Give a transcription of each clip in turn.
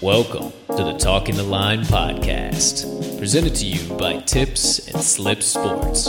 Welcome to the Talking the Line podcast, presented to you by Tips and Slip Sports,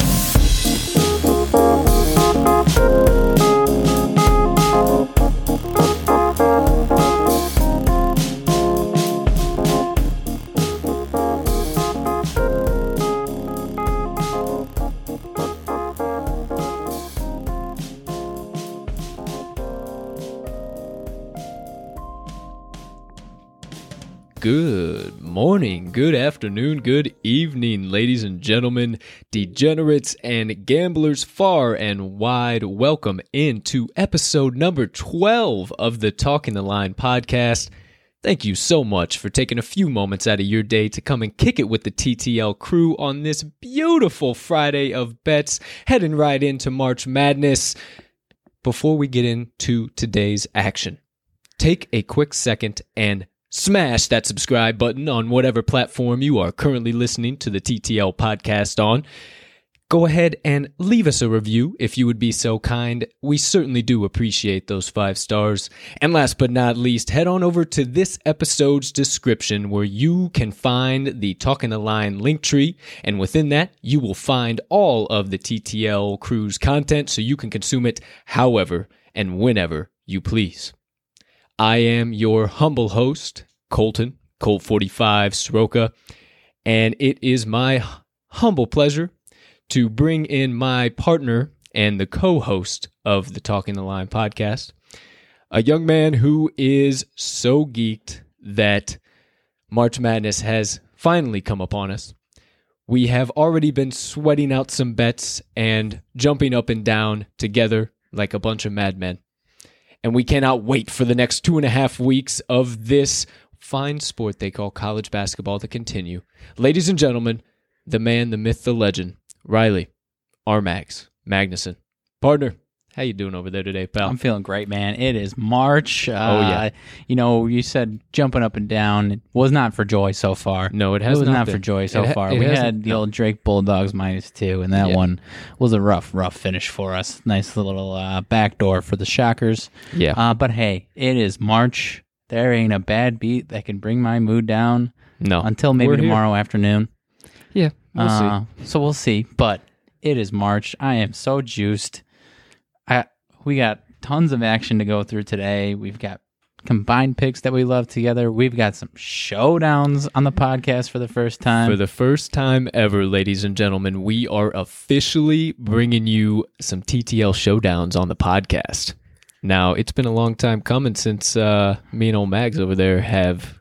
Good afternoon, good evening, ladies and gentlemen, degenerates and gamblers far and wide. Welcome into episode number 12 of the Talking the Line podcast. Thank you so much for taking a few moments out of your day to come and kick it with the TTL crew on this beautiful Friday of bets, heading right into March Madness. Before we get into today's action, take a quick second and smash that subscribe button on whatever platform you are currently listening to the TTL podcast on. Go ahead and leave us a review if you would be so kind. We certainly do appreciate those five stars. And last but not least, head on over to this episode's description where you can find the Talking the Line Linktree. And within that, you will find all of the TTL crew's content so you can consume it however and whenever you please. I am your humble host, Colton, Colt 45 Soroka, and it is my humble pleasure to bring in my partner and the co host of the Talking the Line podcast, a young man who is so geeked that March Madness has finally come upon us. We have already been sweating out some bets and jumping up and down together like a bunch of madmen and we cannot wait for the next two and a half weeks of this fine sport they call college basketball to continue. Ladies and gentlemen, the man, the myth, the legend, Riley Armax Magnuson. Partner, how you doing over there today, pal? I'm feeling great, man. It is March. Uh, Oh, yeah. You know, you said jumping up and down. It was not for joy so far. no, it has. It was not, not, for joy so ha- far. We had the old Drake Bulldogs minus two, and that Yeah. one was a rough, rough finish for us. Nice little uh, backdoor for the Shockers. Yeah. Uh, but hey, it is March. There ain't a bad beat that can bring my mood down no. until maybe We're here. tomorrow afternoon. Yeah, we'll see. Uh, So we'll see. But it is March. I am so juiced. I we got tons of action to go through today. We've got combined picks that we love together. We've got some showdowns on the podcast for the first time. For the first time ever, ladies and gentlemen, we are officially bringing you some TTL showdowns on the podcast. Now, it's been a long time coming since uh, me and old Mags over there have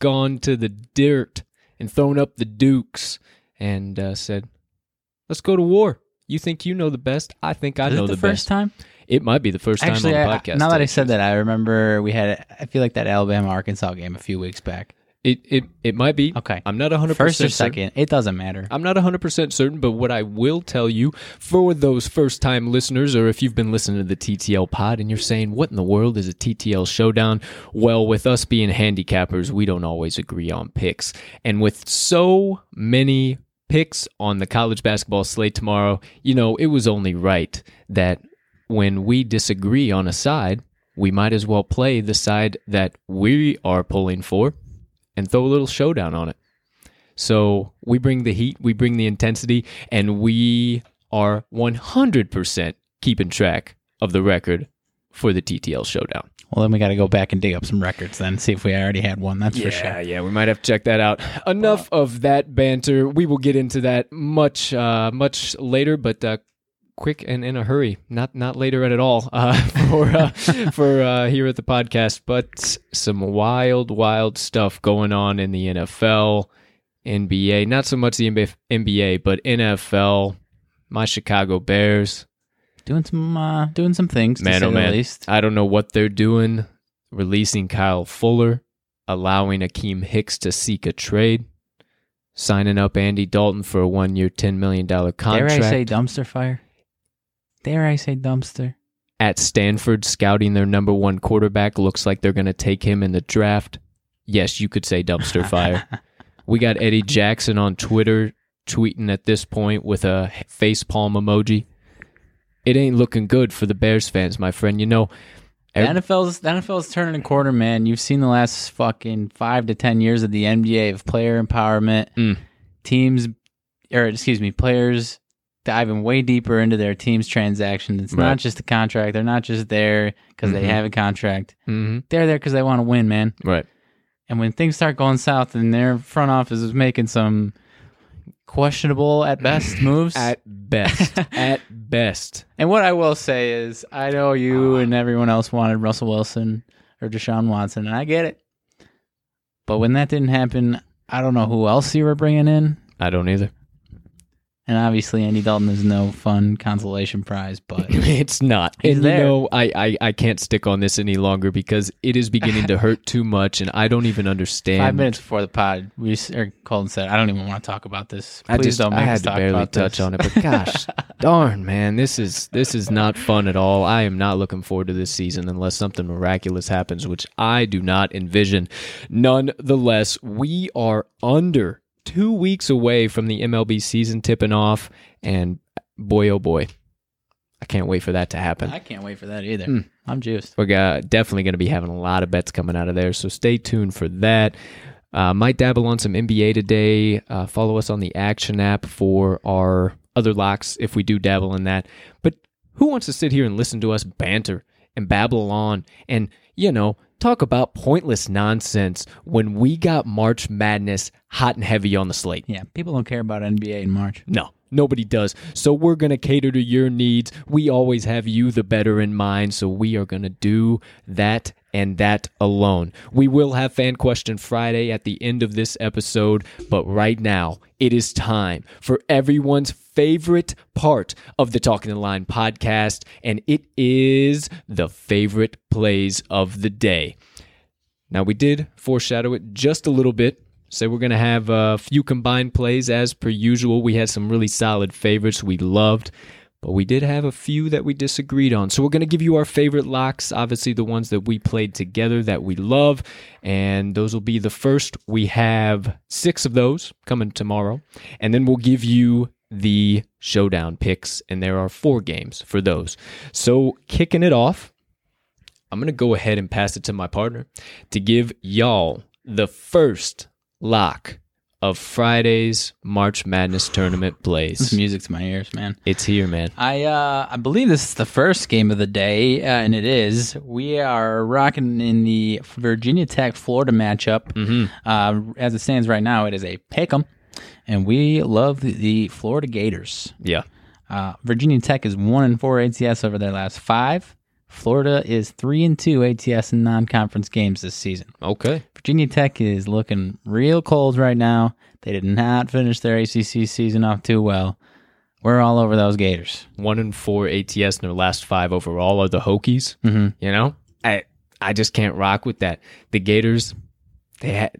gone to the dirt and thrown up the dukes and uh, said, let's go to war. You think you know the best? I think I Is know the, the, first best. time? It might be the first Actually, time on I- the podcast. now that I said that, I remember we had. I feel like that Alabama Arkansas game a few weeks back. It, it, it might be. Okay, I'm not 100% first or certain. second, it doesn't matter. I'm not 100% certain, but what I will tell you for those first time listeners, or if you've been listening to the TTL pod and you're saying, what in the world is a TTL showdown? Well, with us being handicappers, we don't always agree on picks. And with so many picks on the college basketball slate tomorrow, you know, it was only right that when we disagree on a side, we might as well play the side that we are pulling for and throw a little showdown on it. So we bring the heat, we bring the intensity, and we are 100% keeping track of the record for the TTL showdown. Well, then we got to go back and dig up some records then see if we already had one. That's for sure. yeah, we might have to check that out. Enough of that banter. We will get into that much, uh, much later, but uh, quick and in a hurry. Not, not later at all uh, for uh, for uh, here at the podcast. But some wild, wild stuff going on in the NFL. NBA, not so much the NBA, NBA but NFL. My Chicago Bears. Doing some uh, doing some things to Man, oh the man. least. I don't know what they're doing. Releasing Kyle Fuller, allowing Akiem Hicks to seek a trade, signing up Andy Dalton for a one year, $10 million contract. Dare I say dumpster fire? Dare I say dumpster? At Stanford, scouting their number one quarterback. Looks like they're going to take him in the draft. Yes, you could say dumpster fire. we got Eddie Jackson on Twitter tweeting at this point with a face palm emoji. It ain't looking good for the Bears fans, my friend. You know, The NFL's the NFL's turning a corner, man. You've seen the last fucking five to ten years of the NBA of player empowerment. Mm. Teams, or excuse me, players diving way deeper into their team's transactions. It's Right. not just a contract. They're not just there because they Mhm. have a contract. Mhm. They're there because they want to win, man. right. And when things start going south and their front office is making some questionable at best moves, At best. at best. And what I will say is, I know you and everyone else wanted Russell Wilson or Deshaun Watson, and I get it. But when that didn't happen, I don't know who else you were bringing in. I don't either. And obviously, Andy Dalton is no fun consolation prize, but it's not. He's and there. you know, I, I, I can't stick on this any longer because it is beginning to hurt too much and I don't even understand. five minutes before the pod, we s- or Colton said, "I don't even want to talk about this. Please I just don't I make had us to talk barely touch this." on it, but gosh, darn man, this is this is not fun at all. I am not looking forward to this season unless something miraculous happens, which I do not envision. Nonetheless, we are under two weeks away from the MLB season tipping off, and boy oh boy, I can't wait for that to happen. I can't wait for that either. Mm. I'm juiced. We're uh, definitely going to be having a lot of bets coming out of there, so stay tuned for that. Uh, might dabble on some NBA today. Uh, follow us on the Action app for our other locks if we do dabble in that. But who wants to sit here and listen to us banter and babble on and, you know, talk about pointless nonsense when we got March Madness hot and heavy on the slate? Yeah, people don't care about NBA in March. No, nobody does. So we're going to cater to your needs. We always have you the better in mind. So we are going to do that and that alone. We will have Fan Question Friday at the end of this episode. But right now, it is time for everyone's favorite part of the Talking the Line podcast. And it is the favorite plays of the day. Now, we did foreshadow it just a little bit. Say we're going to have a few combined plays as per usual. We had some really solid favorites we loved, but we did have a few that we disagreed on. So we're going to give you our favorite locks, obviously the ones that we played together that we love, and those will be the first. We have six of those coming tomorrow, and then we'll give you the showdown picks, and there are four games for those. So kicking it off, I'm going to go ahead and pass it to my partner to give y'all the first lock of Friday's March Madness tournament This plays. music to my ears, man. It's here, man. I uh, I believe this is the first game of the day, uh, and it is. We are rocking in the Virginia Tech Florida matchup. Mm-hmm. Uh, as it stands right now, it is a pick'em, and we love the, Florida Gators. Yeah. Uh, Virginia Tech is one and four ATS over their last five. Florida is three and two ATS in non-conference games this season. Okay. Virginia Tech is looking real cold right now. They did not finish their ACC season off too well. We're all over those Gators. One and four ATS in their last five overall are the Hokies. Mm-hmm. You know, I I just can't rock with that. The Gators, they had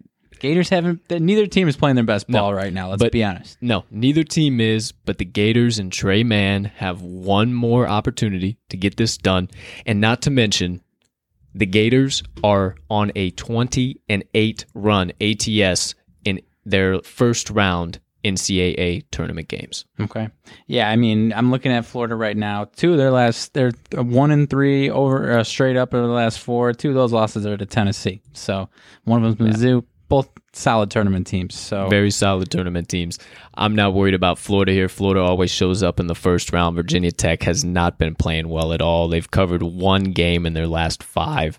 Gators haven't. Neither team is playing their best No, ball right now. Let's but- be honest. no, neither team is, but the Gators and Tre Mann have one more opportunity to get this done, and not to mention. The Gators are on a 20 and 8 run ATS in their first round NCAA tournament games. Okay. Yeah, I mean, I'm looking at Florida right now. Two of their last, they're one and three over uh, straight up over the last four. Two of those losses are to Tennessee. So one of them's Mizzou. Both solid tournament teams. So Very solid tournament teams. I'm not worried about Florida here. Florida always shows up in the first round. Virginia Tech has not been playing well at all. They've covered one game in their last five.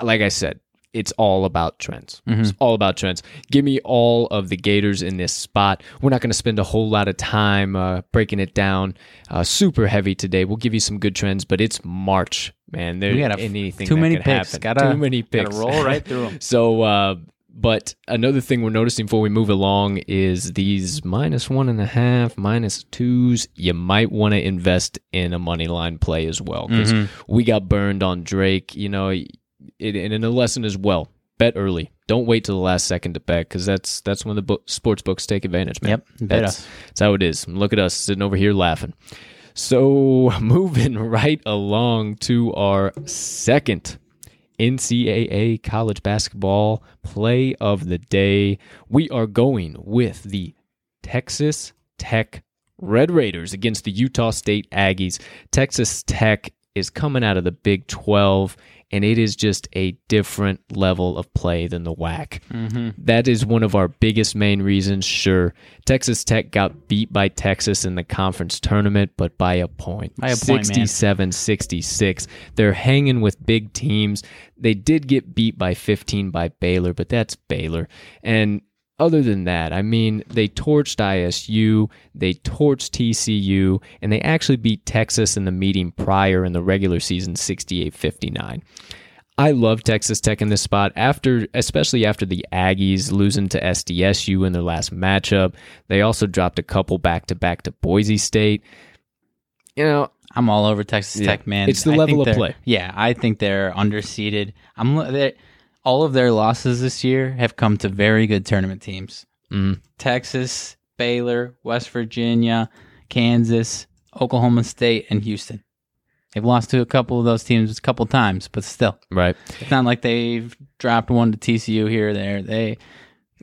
Like I said, it's all about trends. It's all about trends. Give me all of the Gators in this spot. We're not going to spend a whole lot of time uh, breaking it down uh, super heavy today. We'll give you some good trends, but it's March, man. There got anything too that many picks. happen. Gotta- too many picks. gotta roll right through 'em. So uh, But another thing we're noticing before we move along is these minus one and a half, minus twos. You might want to invest in a money line play as well because we got burned on Drake. You know, it, and in a lesson as well. Bet early. Don't wait till the last second to bet because that's that's when the book, sports books take advantage, man. Yep, bet that's, that's how it is. Look at us sitting over here laughing. So moving right along to our second NCAA college basketball play of the day. We are going with the Texas Tech Red Raiders against the Utah State Aggies. Texas Tech is coming out of the Big 12 and it is just a different level of play than the WAC. Mm-hmm. That is one of our biggest main reasons. Sure, Texas Tech got beat by Texas in the conference tournament, but by a point. By a point, man. 67 66. They're hanging with big teams. They did get beat by 15 by Baylor, but that's Baylor. And other than that, I mean, they torched ISU, they torched TCU, and they actually beat Texas in the meeting prior in the regular season 68 59. I love Texas Tech in this spot after, especially after the Aggies losing to SDSU in their last matchup. They also dropped a couple back to back to Boise State. You know, I'm all over Texas Yeah. Tech, man. It's the I level of play. Yeah, I think they're underseeded. I'm they all of their losses this year have come to very good tournament teams. Mm. Texas, Baylor, West Virginia, Kansas, Oklahoma State, and Houston. They've lost to a couple of those teams a couple times, but still, right. it's not like they've dropped one to TCU here or there. They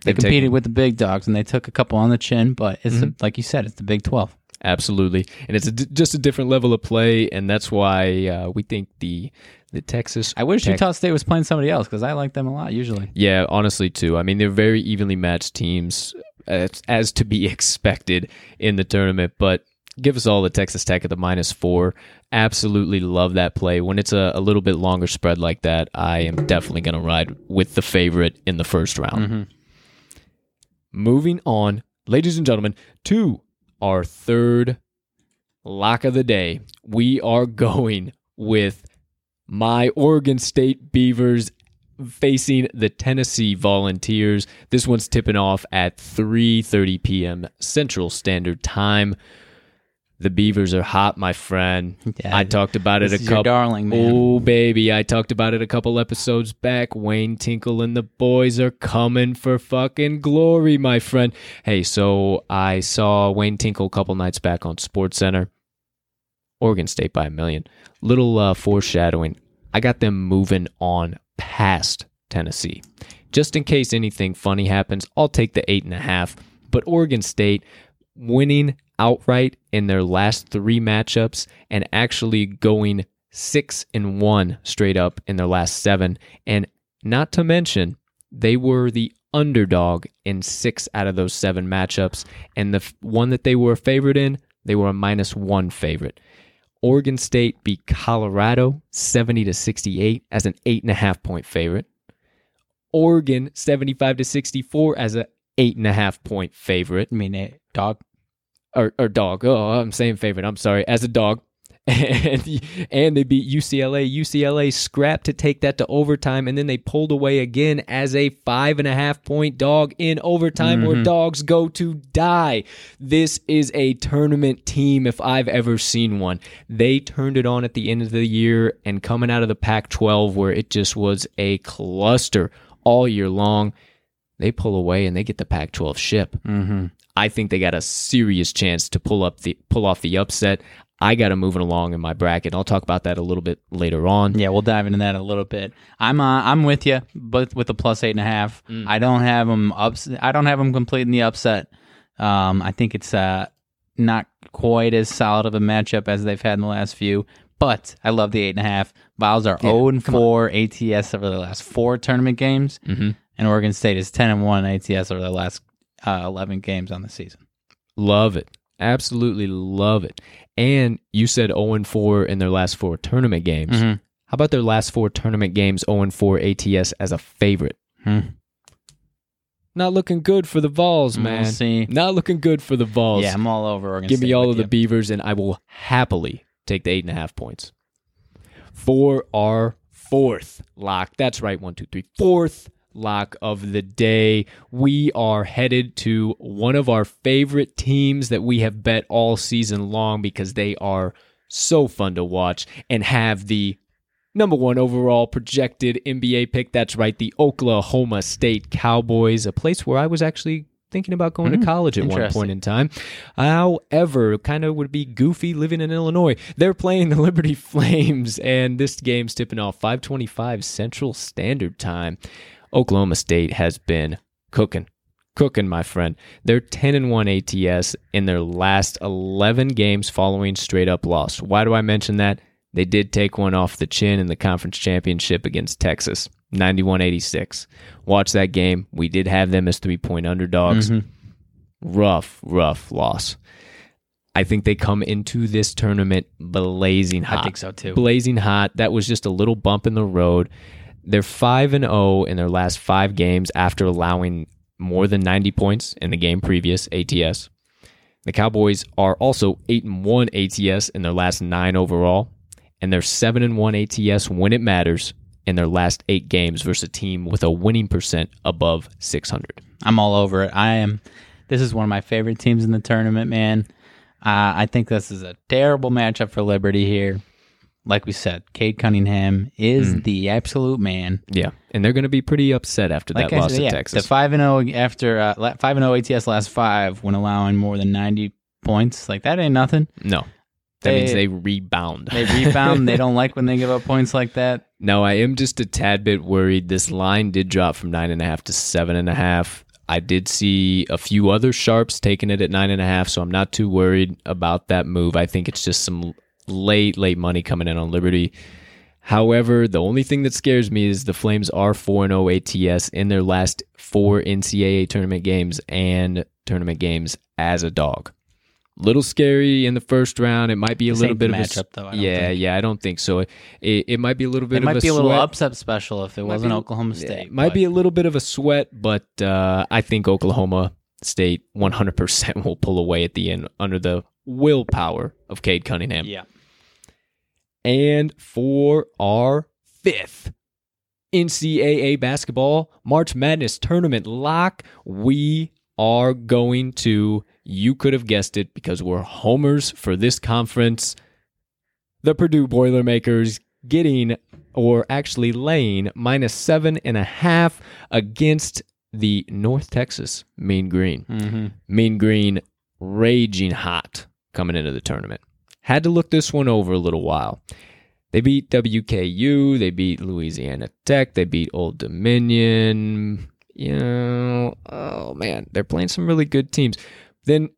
they They've competed taken- with the big dogs and they took a couple on the chin, but it's Mm-hmm. the- like you said, it's the Big Twelve. Absolutely, and it's a d just a different level of play, and that's why uh, we think the the Texas. I wish Tech- Utah State was playing somebody else because I like them a lot usually. Yeah, honestly, too. I mean, they're very evenly matched teams, as, as to be expected in the tournament. But give us all the Texas Tech at the minus four. Absolutely love that play. When it's a, a little bit longer spread like that, I am definitely going to ride with the favorite in the first round. Mm-hmm. Moving on, ladies and gentlemen, to our third lock of the day. We are going with my Oregon State Beavers facing the Tennessee Volunteers. This one's tipping off at 3:30 p.m. Central Standard Time. The Beavers are hot, my friend. Yeah, I talked about it a couple. darling, man. Oh baby, I talked about it a couple episodes back. Wayne Tinkle and the boys are coming for fucking glory, my friend. Hey, so I saw Wayne Tinkle a couple nights back on Sports Center. Oregon State by a million. Little uh, foreshadowing. I got them moving on past Tennessee. Just in case anything funny happens, I'll take the eight and a half. But Oregon State winning outright in their last three matchups and actually going six and one straight up in their last seven. And not to mention, they were the underdog in six out of those seven matchups. And the one that they were a favorite in, they were a minus one favorite. Oregon State beat Colorado 70 to 68 as an eight and a half point favorite. Oregon 75 to 64 as an eight and a half point favorite I mean, dog. or, or dog. Oh, I'm saying favorite. I'm sorry, as a dog. And and they beat UCLA. UCLA scrapped to take that to overtime, and then they pulled away again as a five and a half point dog in overtime, where dogs go to die. This is a tournament team if I've ever seen one. They turned it on at the end of the year, and coming out of the Pac-12, where it just was a cluster all year long, they pull away and they get the Pac-12 ship. Mm-hmm. I think they got a serious chance to pull up the pull off the upset. I got them moving along in my bracket. I'll talk about that a little bit later on. Yeah, we'll dive into that a little bit. I'm uh, I'm with you, but with the plus eight and a half, Mm. I don't have them ups. I don't have them completing the upset. Um, I think it's uh not quite as solid of a matchup as they've had in the last few. But I love the eight and a half. Vols are zero and four ATS over the last four tournament games, Mhm. and Oregon State is ten and one ATS over the last uh, eleven games on the season. Love it. Absolutely love it. And you said 0 4 in their last four tournament games. Mhm. How about their last four tournament games 0 4 ATS as a favorite? Hmm. Not looking good for the Vols, We'll man. see. Not looking good for the Vols. Yeah, I'm all over Oregon. Give me all of the. Beavers, and I will happily take the eight and a half points. For our fourth lock. That's right. One, two, three. Fourth lock of the day. We are headed to one of our favorite teams that we have bet all season long because they are so fun to watch and have the number one overall projected NBA pick. That's right, the Oklahoma State Cowboys, a place where I was actually thinking about going to mm-hmm. college at one point in time. However, kind of would be goofy living in Illinois. They're playing the Liberty Flames, and this game's tipping off 525 Central Standard Time. Oklahoma State has been cooking. Cooking, my friend. They're 10 and 1 ATS in their last 11 games following straight up loss. Why do I mention that? They did take one off the chin in the conference championship against Texas, 91 86. Watch that game. We did have them as three point underdogs. Mm-hmm. Rough, rough loss. I think they come into this tournament blazing hot. I think so too. Blazing hot. That was just a little bump in the road. They're 5 and 0 in their last 5 games after allowing more than 90 points in the game previous ATS. The Cowboys are also 8 and 1 ATS in their last 9 overall and they're 7 and 1 ATS when it matters in their last 8 games versus a team with a winning percent above 600. I'm all over it. I am. This is one of my favorite teams in the tournament, man. Uh, I think this is a terrible matchup for Liberty here. Like we said, Cade Cunningham is Mm. the absolute man. Yeah, and they're going to be pretty upset after Like that I loss said, to yeah, Texas. the five and zero after uh, five and zero ATS last five when allowing more than ninety points. Like that ain't nothing. no. That means They- they rebound. They rebound. they don't like when they give up points like that. No, I am just a tad bit worried. This line did drop from nine and a half to seven and a half. I did see a few other sharps taking it at nine and a half, so I'm not too worried about that move. I think it's just some late, late money coming in on Liberty. However, the only thing that scares me is the Flames are 4 0 ATS in their last four NCAA tournament games and tournament games as a dog. Little scary in the first round. It might be a This little bit of a s- matchup, though, yeah, think. yeah. I don't think so. It, it might be a little bit. Of a sweat. It of might a be a little sweat. upset special if it wasn't be- Oklahoma State. it might but be a little bit of a sweat, but uh, I think Oklahoma State 100% will pull away at the end under the willpower of Cade Cunningham. Yeah. And for our fifth NCAA basketball March Madness tournament lock, we are going to, you could have guessed it because we're homers for this conference. The Purdue Boilermakers getting, or actually laying, minus seven and a half against the North Texas Mean Green. hmm Mean Green raging hot coming into the tournament. Had to look this one over a little while. They beat WKU, they beat Louisiana Tech, they beat Old Dominion. You know, oh man, they're playing some really good teams. Then,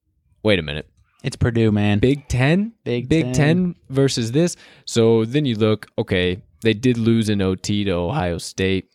wait a minute. It's Purdue, man. Big Ten? Big Big Ten. Ten versus this. So then you look, okay, they did lose in OT to Ohio State.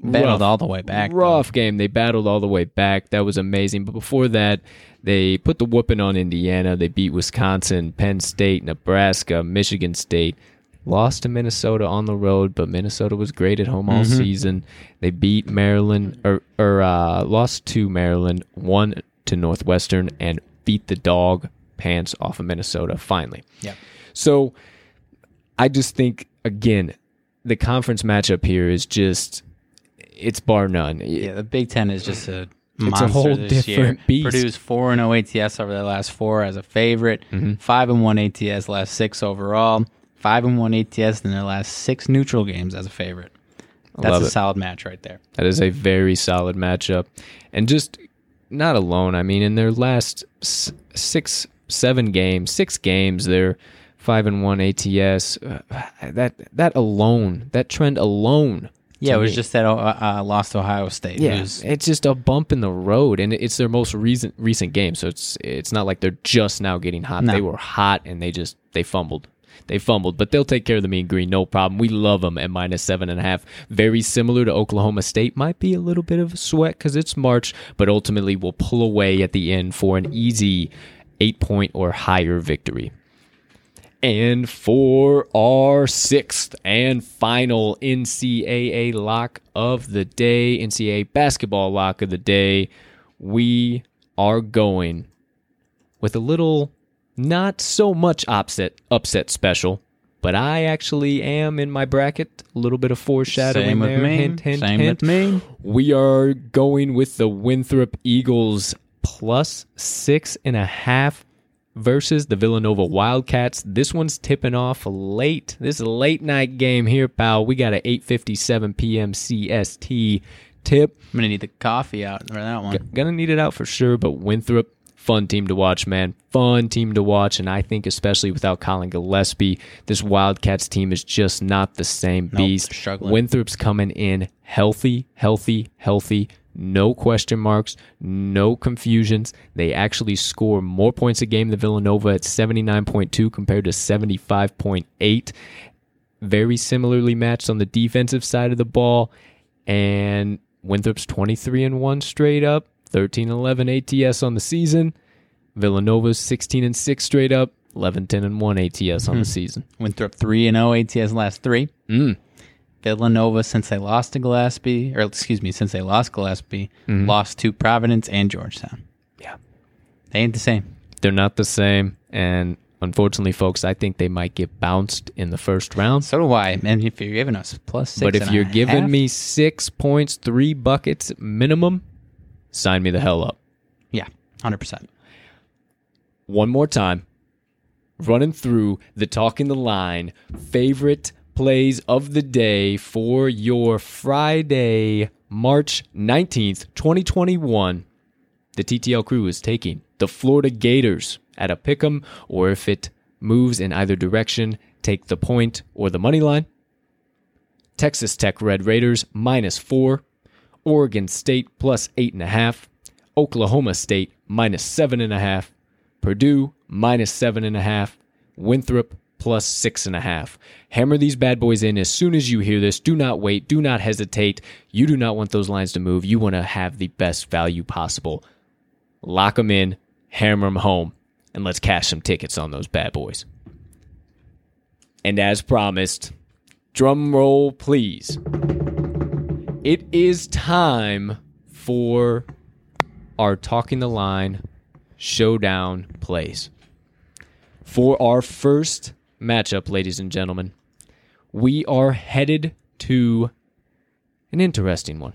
Battled Rough all the way back. though. rough game. They battled all the way back. That was amazing. But before that, they put the whooping on Indiana. They beat Wisconsin, Penn State, Nebraska, Michigan State. Lost to Minnesota on the road, but Minnesota was great at home all Mhm. season. They beat Maryland or or uh, lost to Maryland, won to Northwestern, and beat the dog pants off of Minnesota finally. Yeah. So I just think again, the conference matchup here is just it's bar none. Yeah, the Big Ten is just a a whole different year. beast. Purdue's four and zero ATS over their last four as a favorite. Mhm. Five and one ATS last six overall. Five and one ATS in their last six neutral games as a favorite. That's love a it. solid match right there. That is a very solid matchup. And just not alone. I mean, in their last six, seven games, six games, they're five and one ATS. Uh, that that alone, that trend alone. Yeah, it was me- just that uh, uh, lost to Ohio State. yeah. who's- It's just a bump in the road, and it's their most recent recent game. So it's it's not like they're just now getting hot. No. They were hot, and they just they fumbled. They fumbled, but they'll take care of the mean green, no problem. We love them at minus seven and a half. Very similar to Oklahoma State. Might be a little bit of a sweat because it's March, but ultimately we'll pull away at the end for an easy eight point or higher victory. And for our sixth and final NCAA lock of the day, NCAA basketball lock of the day, we are going with a little not so much upset upset special, but I actually am in my bracket. A little bit of foreshadowing Same with there. me. Hint, hint, Same hint. with me. We are going with the Winthrop Eagles plus six and a half versus the Villanova Wildcats. This one's tipping off late. This is a late night game here, pal. We got a 8:57 p.m. CST tip. I'm gonna need the coffee out for that one. Gonna need it out for sure, but Winthrop, fun team to watch, man. Fun team to watch, and I think especially without Collin Gillespie, this Wildcats team is just not the same beast. struggling. Winthrop's coming in healthy, healthy, healthy. No question marks, no confusions. They actually score more points a game than Villanova at 79.2 compared to 75.8 very similarly matched on the defensive side of the ball. And Winthrop's 23 and 1 straight up, 13 11 ATS on the season. Villanova's 16 and 6 straight up, 11 10 and 1 ATS on the season. Winthrop three and zero ATS last three. Mm. Villanova since they lost to Gillespie, or excuse me, since they lost Gillespie, mm-hmm. lost to Providence and Georgetown. Yeah. They ain't the same. They're not the same. And unfortunately, folks, I think they might get bounced in the first round. So do I. And if you're giving us plus six, but if you're giving half- me six points, three buckets minimum, sign me the hell up. yeah, hundred percent. one more time, running through the talking the line favorite plays of the day for your Friday, March 19th, 2021. The TTL crew is taking the Florida Gators at a pick 'em, or if it moves in either direction, take the point or the money line. Texas Tech Red Raiders minus four, Oregon State plus eight and a half, Oklahoma State minus seven and a half, Purdue minus seven and a half, Winthrop plus six and a half. Hammer these bad boys in as soon as you hear this. Do not wait. Do not hesitate. You do not want those lines to move. You want to have the best value possible. Lock them in, hammer them home, and let's cash some tickets on those bad boys. And as promised, drum roll, please. It is time for our Talking the Line showdown plays. For our first matchup, ladies and gentlemen, we are headed to an interesting one.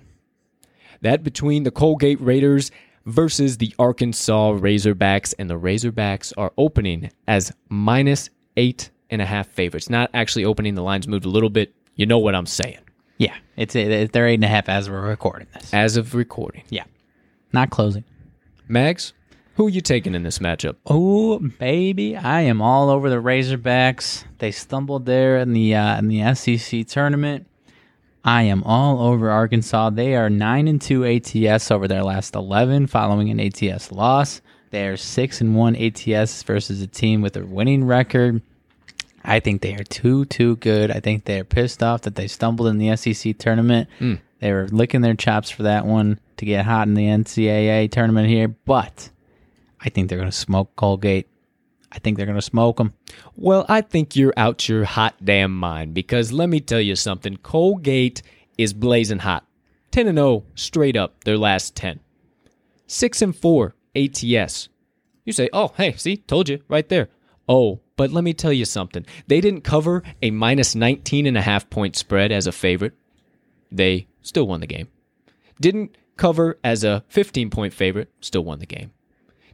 That between the Colgate Raiders versus the Arkansas Razorbacks, and the Razorbacks are opening as minus eight and a half favorites. Not actually opening, the lines moved a little bit. You know what I'm saying. Yeah, it's it, they're eight and a half as we're recording this. As of recording. Yeah, not closing. Mags, who are you taking in this matchup? Oh baby, I am all over the Razorbacks. They stumbled there in the uh, in the SEC tournament. I am all over Arkansas. They are nine and two ATS over their last eleven, following an ATS loss. They are six and one ATS versus a team with a winning record. I think they are too too good. I think they are pissed off that they stumbled in the SEC tournament. They were licking their chops for that one to get hot in the NCAA tournament here, but I think they're going to smoke Colgate. I think they're going to smoke them. Well, I think you're out your hot damn mind because let me tell you something. Colgate is blazing hot. 10 and 0 straight up their last 10. 6 and 4 ATS. You say, "Oh, hey, see, told you right there." Oh, but let me tell you something. They didn't cover a minus 19 and a half point spread as a favorite. They still won the game. Didn't cover as a 15 point favorite, still won the game.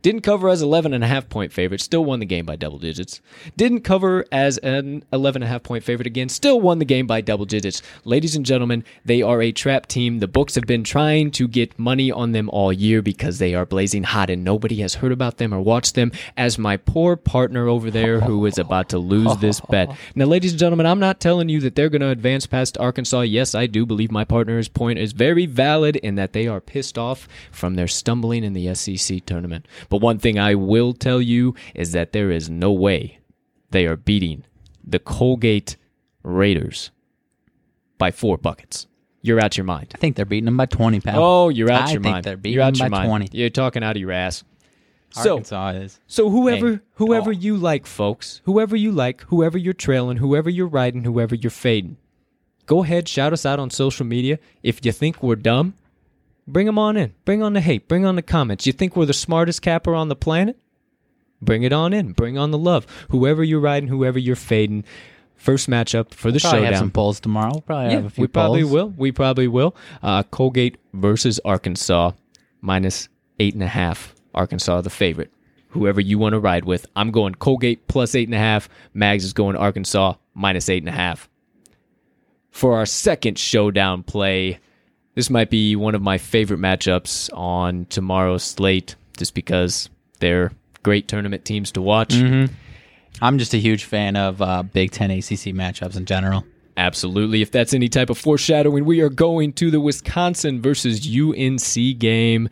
Didn't cover as 11 and a half point favorite, still won the game by double digits. Didn't cover as an 11 and a half point favorite again, still won the game by double digits. Ladies and gentlemen, they are a trap team. The books have been trying to get money on them all year because they are blazing hot and nobody has heard about them or watched them as my poor partner over there who is about to lose this bet. Now, ladies and gentlemen, I'm not telling you that they're going to advance past Arkansas. Yes, I do believe my partner's point is very valid in that they are pissed off from their stumbling in the SEC tournament. But one thing I will tell you is that there is no way they are beating the Colgate Raiders by four buckets. You're out your mind. I think they're beating them by 20, pal. Oh, you're out I your think mind. they're beating you're out them your by mind. 20. You're talking out of your ass. So, Arkansas is. so whoever Hey. whoever you like, folks, whoever you like, whoever you're trailing, whoever you're riding, whoever you're fading, go ahead, shout us out on social media. If you think we're dumb, bring them on in. Bring on the hate. Bring on the comments. You think we're the smartest capper on the planet? Bring it on in. Bring on the love. Whoever you're riding, whoever you're fading, first matchup for the Probably showdown. have some polls tomorrow. We'll probably have a few we probably polls. will. We probably will. Uh, Colgate versus Arkansas, minus eight and a half. Arkansas the favorite. Whoever you want to ride with, I'm going Colgate plus eight and a half. Mags is going Arkansas minus eight and a half. For our second showdown play, this might be one of my favorite matchups on tomorrow's slate, just because they're great tournament teams to watch. Mm-hmm. I'm just a huge fan of uh, Big Ten ACC matchups in general. Absolutely. If that's any type of foreshadowing, we are going to the Wisconsin versus UNC game.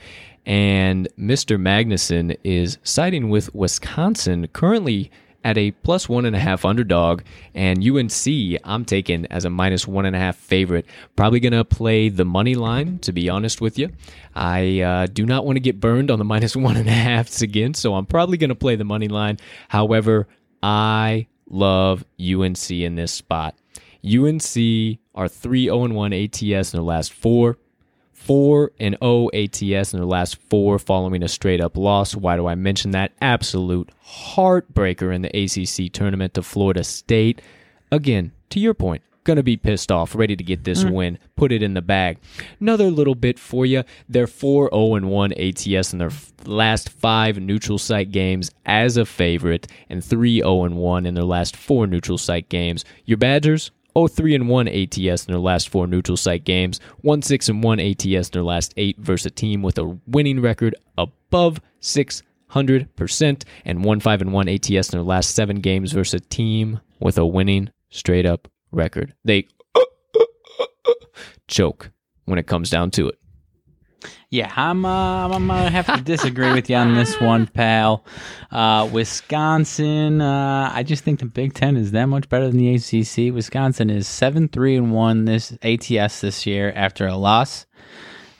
And Mr. Magnuson is siding with Wisconsin currently at a plus one and a half underdog. And UNC, I'm taking as a minus one and a half favorite. Probably going to play the money line, to be honest with you. I uh, do not want to get burned on the minus one and a halfs again. So I'm probably going to play the money line. However, I love UNC in this spot. UNC are 3 0 1 ATS in their last four, 4 and 0 ATS in their last four following a straight up loss. Why do I mention that? Absolute heartbreaker in the ACC tournament to Florida State. Again, to your point, gonna be pissed off, ready to get this mm. win, put it in the bag. Another little bit for you. They're 4 0 1 ATS in their last five neutral site games as a favorite, and 3 0 1 in their last four neutral site games. Your Badgers. 3 and 1 ATS in their last four neutral site games, 1 6 and 1 ATS in their last eight versus a team with a winning record above 600%, and 1 5 and 1 ATS in their last seven games versus a team with a winning straight up record. They choke when it comes down to it. Yeah, I'm, uh, I'm gonna have to disagree with you on this one, pal. Uh, Wisconsin, uh, I just think the Big Ten is that much better than the ACC. Wisconsin is seven three and one this ATS this year after a loss.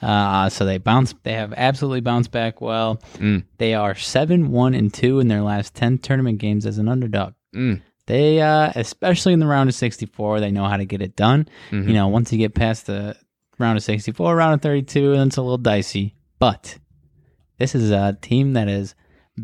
Uh, so they bounce. They have absolutely bounced back well. Mm. They are seven one and two in their last ten tournament games as an underdog. Mm. They, uh, especially in the round of 64, they know how to get it done. Mm-hmm. You know, once you get past the round of 64, round of 32, and it's a little dicey. But this is a team that is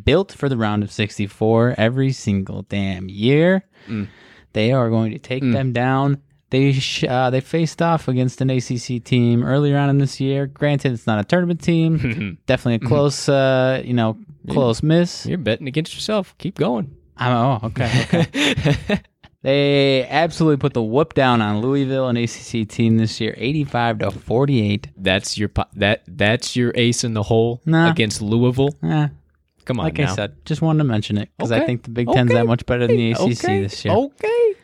built for the round of 64 every single damn year. Mm. They are going to take them down. They sh- uh, they faced off against an ACC team earlier on in this year. Granted, it's not a tournament team. Definitely a close, uh, you know, close miss. You're betting against yourself. Keep going. I'm, oh, okay, okay. they absolutely put the whoop down on Louisville, and ACC team this year, 85 to 48. That's your po- that that's your ace in the hole Nah. against Louisville. Eh, Come on like now. I said, just wanted to mention it because I think the Big Ten's okay, that much better than the ACC okay, this year. Okay.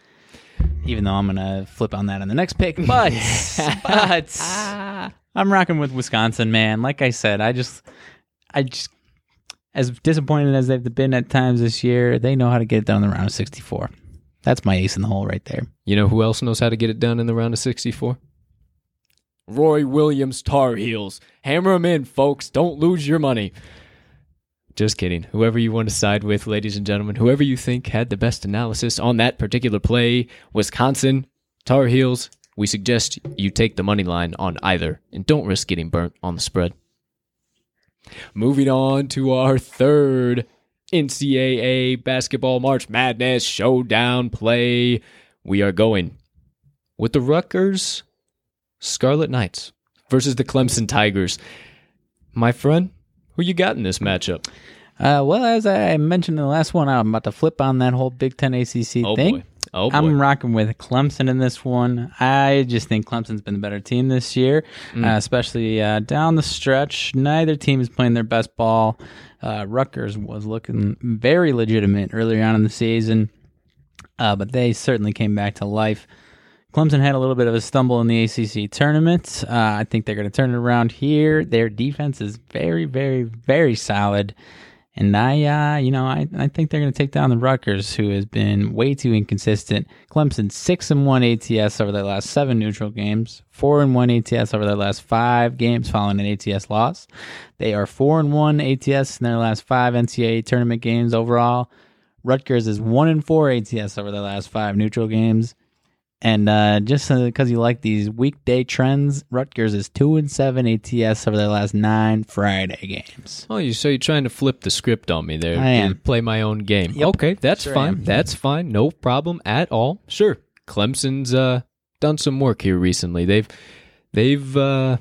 Even though I'm gonna flip on that on the next pick, but but I'm rocking with Wisconsin, man. Like I said, I just I just as disappointed as they've been at times this year, they know how to get it done in the round of 64. That's my ace in the hole right there. You know who else knows how to get it done in the round of 64? Roy Williams Tar Heels. Hammer them in, folks. Don't lose your money. Just kidding. Whoever you want to side with, ladies and gentlemen, whoever you think had the best analysis on that particular play, Wisconsin, Tar Heels, we suggest you take the money line on either and don't risk getting burnt on the spread. Moving on to our third NCAA basketball March Madness showdown play. We are going with the Rutgers Scarlet Knights versus the Clemson Tigers. My friend, who you got in this matchup? Uh, well, as I mentioned in the last one, I'm about to flip on that whole Big Ten ACC Oh thing. boy. Oh boy. I'm rocking with Clemson in this one. I just think Clemson's been the better team this year, Mm. uh, especially uh, down the stretch. Neither team is playing their best ball. Uh, Rutgers was looking very legitimate earlier on in the season, uh, but they certainly came back to life. Clemson had a little bit of a stumble in the ACC tournament. Uh, I think they're going to turn it around here. Their defense is very, very, very solid. And I, uh, you know, I, I think they're going to take down the Rutgers, who has been way too inconsistent. Clemson six and one ATS over their last seven neutral games, four and one ATS over their last five games following an ATS loss. They are four and one ATS in their last five NCAA tournament games overall. Rutgers is one and four ATS over their last five neutral games. And uh, just because you like these weekday trends, Rutgers is two and seven ATS over their last nine Friday games. Oh, you so you're trying to flip the script on me there? I am. and Play my own game. Yep. Okay, that's Sure fine. That's fine. No problem at all. Sure. Clemson's uh, done some work here recently. They've they've uh,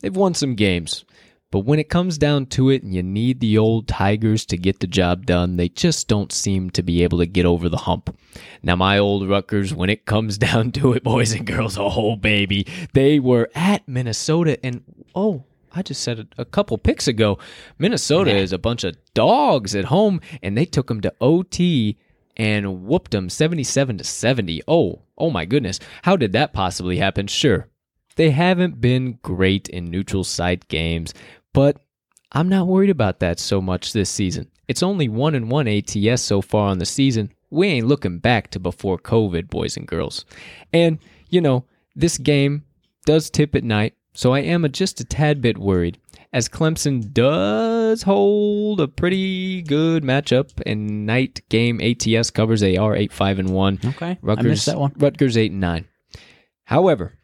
they've won some games. But when it comes down to it and you need the old Tigers to get the job done, they just don't seem to be able to get over the hump. Now, my old Rutgers, when it comes down to it, boys and girls, oh, baby, they were at Minnesota. And, oh, I just said it a couple picks ago Minnesota is a bunch of dogs at home, and they took them to OT and whooped them 77 to 70. Oh, oh my goodness. How did that possibly happen? Sure. They haven't been great in neutral site games, but I'm not worried about that so much this season. It's only 1 and 1 ATS so far on the season. We ain't looking back to before COVID, boys and girls. And, you know, this game does tip at night, so I am a, just a tad bit worried as Clemson does hold a pretty good matchup and night game ATS covers are 8 5 and 1. Okay, Rutgers I missed that one. Rutgers 8 and 9. However,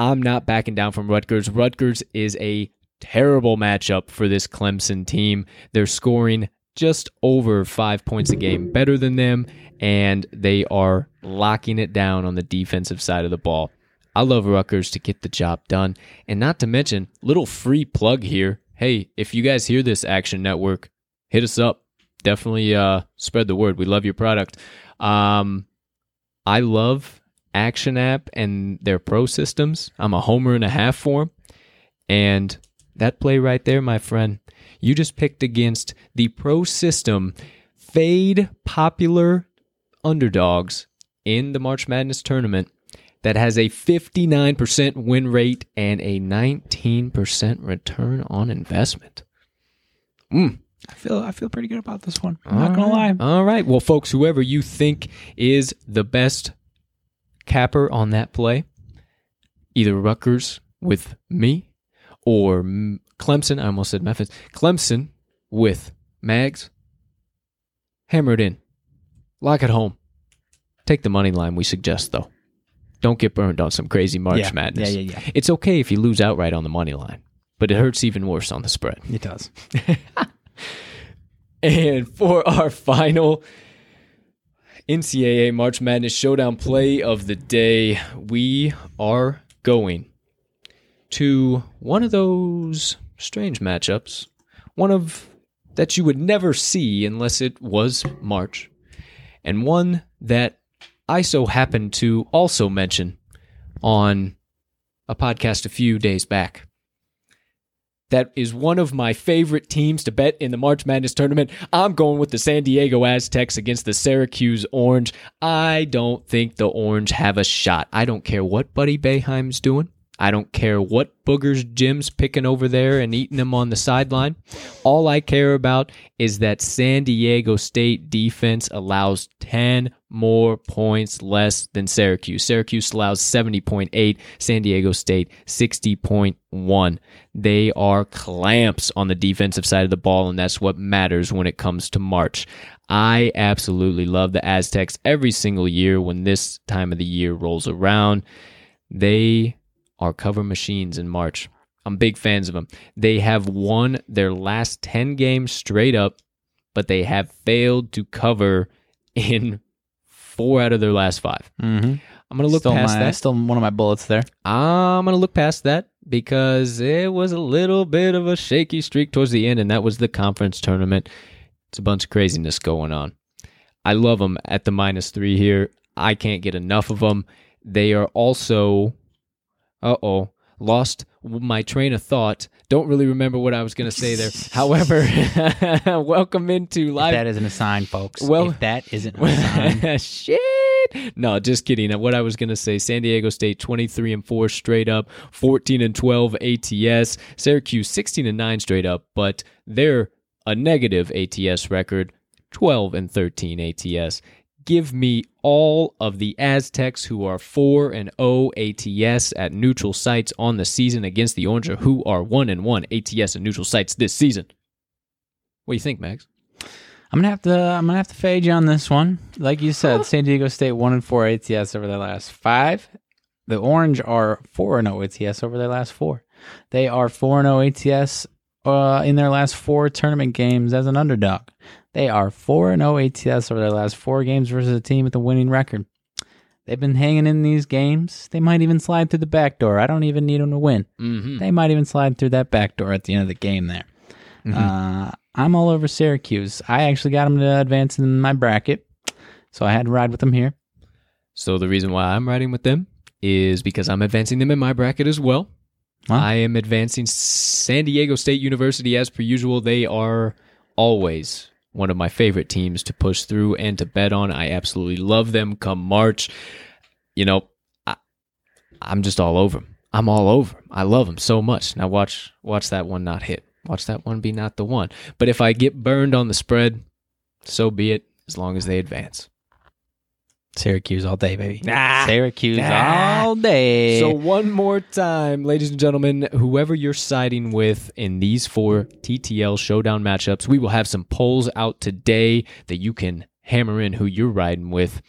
I'm not backing down from Rutgers. Rutgers is a terrible matchup for this Clemson team. They're scoring just over five points a game better than them, and they are locking it down on the defensive side of the ball. I love Rutgers to get the job done. And not to mention, little free plug here. Hey, if you guys hear this Action Network, hit us up. Definitely uh, spread the word. We love your product. Um, I love Action App and their pro systems. I'm a homer and a half for them. And that play right there, my friend, you just picked against the pro system fade popular underdogs in the March Madness tournament that has a 59% win rate and a 19% return on investment. Mm. I feel I feel pretty good about this one. I'm not gonna lie. All right. Well, folks, whoever you think is the best capper on that play, either Rutgers with me or Clemson, I almost said Memphis, Clemson with Mags, hammer it in. Lock it home. Take the money line we suggest, though. Don't get burned on some crazy March yeah. Madness. Yeah, yeah, yeah. It's okay if you lose outright on the money line, but it hurts even worse on the spread. It does. And for our final NCAA March Madness Showdown play of the day, we are going to one of those strange matchups, one of that you would never see unless it was March, and one that I so happened to also mention on a podcast a few days back that is one of my favorite teams to bet in the March Madness tournament. I'm going with the San Diego Aztecs against the Syracuse Orange. I don't think the Orange have a shot. I don't care what Buddy Boeheim's doing. I don't care what boogers Jim's picking over there and eating them on the sideline. All I care about is that San Diego State defense allows 10 more points less than Syracuse. Syracuse allows 70.8, San Diego State 60.1. They are clamps on the defensive side of the ball, and that's what matters when it comes to March. I absolutely love the Aztecs every single year when this time of the year rolls around. They are cover machines in March. I'm big fans of them. They have won their last 10 games straight up, but they have failed to cover in four out of their last five. Mm-hmm. I'm going to look still past my, that. Still one of my bullets there. I'm going to look past that because it was a little bit of a shaky streak towards the end, and that was the conference tournament. It's a bunch of craziness going on. I love them at the minus three here. I can't get enough of them. They are also, uh oh, lost my train of thought. Don't really remember what I was going to say there. However, welcome into If that isn't a sign, folks. Well- if that isn't a sign, Shit. No, just kidding. What I was going to say, San Diego State 23 and 4 straight up, 14 and 12 ATS, Syracuse 16 and 9 straight up, but they're a negative ATS record, 12 and 13 ATS. Give me all of the Aztecs who are 4 and 0 ATS at neutral sites on the season against the Orange who are 1 and 1 ATS at neutral sites this season. What do you think, Max? I'm gonna have to. I'm gonna have to fade you on this one. Like you said, San Diego State one and four ATS over their last five. The Orange are four and zero ATS over their last four. They are four and zero ATS uh, in their last four tournament games as an underdog. They are four and zero ATS over their last four games versus a team with a winning record. They've been hanging in these games. They might even slide through the back door. I don't even need them to win. Mm-hmm. They might even slide through that back door at the end of the game there. Uh, I'm all over Syracuse. I actually got them to advance in my bracket, so I had to ride with them here. So the reason why I'm riding with them is because I'm advancing them in my bracket as well. Wow. I am advancing San Diego State University as per usual. They are always one of my favorite teams to push through and to bet on. I absolutely love them come March. You know, I, I'm just all over 'em. I'm all over. I love them so much. Now watch watch that one not hit. Watch that one be not the one. But if I get burned on the spread, so be it as long as they advance. Syracuse all day, baby. Nah. Syracuse Nah. all day. So one more time, ladies and gentlemen, whoever you're siding with in these four TTL showdown matchups, we will have some polls out today that you can hammer in who you're riding with.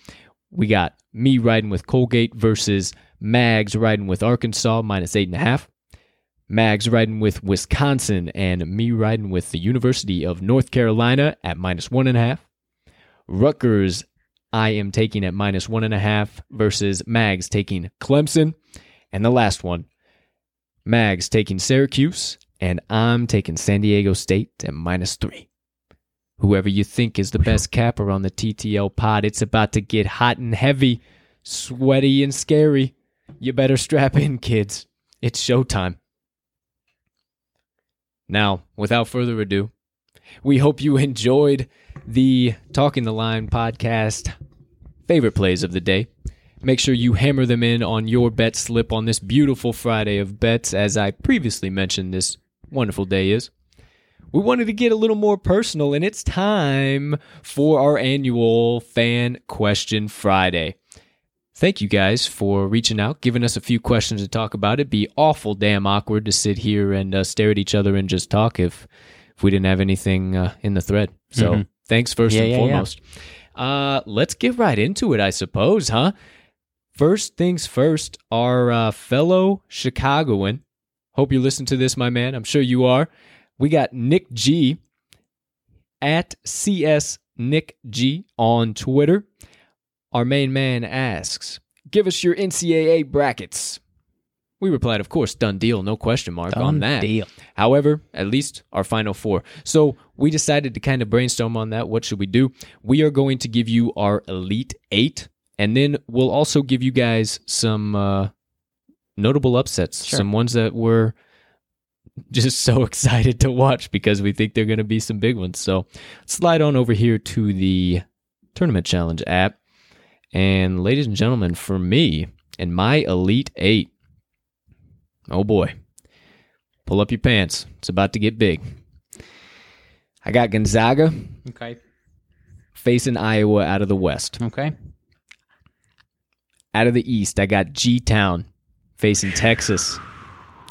We got me riding with Colgate versus Mags riding with Arkansas minus eight and a half. Mags riding with Wisconsin and me riding with the University of North Carolina at minus one and a half. Rutgers, I am taking at minus one and a half versus Mags taking Clemson. And the last one, Mags taking Syracuse, and I'm taking San Diego State at minus three. Whoever you think is the best capper on the TTL pod, it's about to get hot and heavy, sweaty and scary. You better strap in, kids. It's showtime. Now, without further ado, we hope you enjoyed the Talking the Line podcast favorite plays of the day. Make sure you hammer them in on your bet slip on this beautiful Friday of bets, as I previously mentioned this wonderful day is. We wanted to get a little more personal, and it's time for our annual Fan Question Friday. Thank you guys for reaching out, giving us a few questions to talk about. It'd be awful damn awkward to sit here and uh, stare at each other and just talk if if we didn't have anything uh, in the thread. So Mhm. Thanks first Yeah, and yeah, yeah. foremost. Uh, let's get right into it, I suppose, huh? First things first, our uh, fellow Chicagoan. Hope you listen to this, my man. I'm sure you are. We got Nick G at CS Nick G on Twitter. Our main man asks, "Give us your NCAA brackets." We replied, "Of course, done deal, no question mark on that." deal. However, at least our final four. So we decided to kind of brainstorm on that. What should we do? We are going to give you our Elite Eight, and then we'll also give you guys some uh, notable upsets, Sure. some ones that we're just so excited to watch because we think they're going to be some big ones. So slide on over here to the Tournament Challenge app. And ladies and gentlemen, for me and my Elite Eight, oh boy, pull up your pants. It's about to get big. I got Gonzaga Okay. facing Iowa out of the West. Okay. Out of the East, I got G Town facing Texas.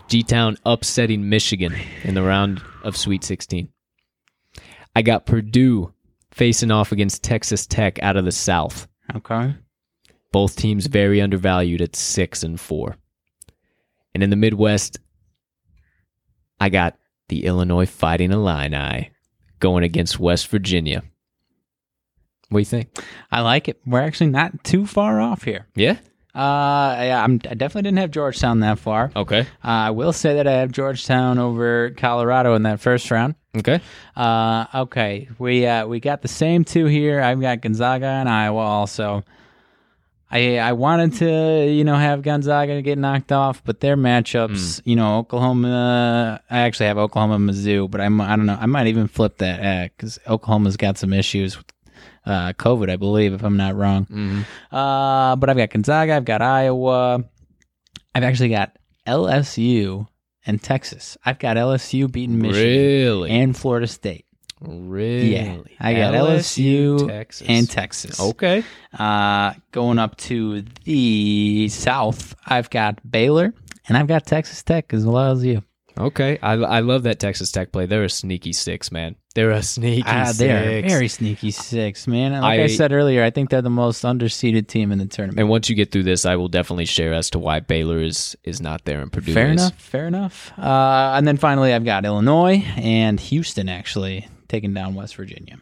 G Town upsetting Michigan in the round of Sweet 16. I got Purdue facing off against Texas Tech out of the South. Okay. Both teams very undervalued at six and four. And in the Midwest, I got the Illinois Fighting Illini going against West Virginia. What do you think? I like it. We're actually not too far off here. Yeah. Uh, yeah, I'm, I definitely didn't have Georgetown that far. Okay. Uh, I will say that I have Georgetown over Colorado in that first round. Okay. Uh, okay, we uh, we got the same two here. I've got Gonzaga and Iowa also. I I wanted to you know have Gonzaga get knocked off, but their matchups, you know, Oklahoma. I actually have Oklahoma Mizzou, but I'm I don't know. I might even flip that because Oklahoma's got some issues with uh, COVID, I believe, if I'm not wrong. Mhm. Uh, but I've got Gonzaga, I've got Iowa, I've actually got LSU and Texas. I've got LSU beating Michigan Really? and Florida State. Really? Yeah, I got LSU Texas. and Texas. Okay. Uh, going up to the South, I've got Baylor and I've got Texas Tech as well as you. Okay, I, I love that Texas Tech play. They're a sneaky six, man. They're a sneaky Ah, six. they are very sneaky six, man. And Like I, I- said earlier, I think they're the most underseeded team in the tournament. And once you get through this, I will definitely share as to why Baylor is is not there and Purdue Fair is. enough. Fair enough. Uh, and then finally, I've got Illinois and Houston actually taking down West Virginia.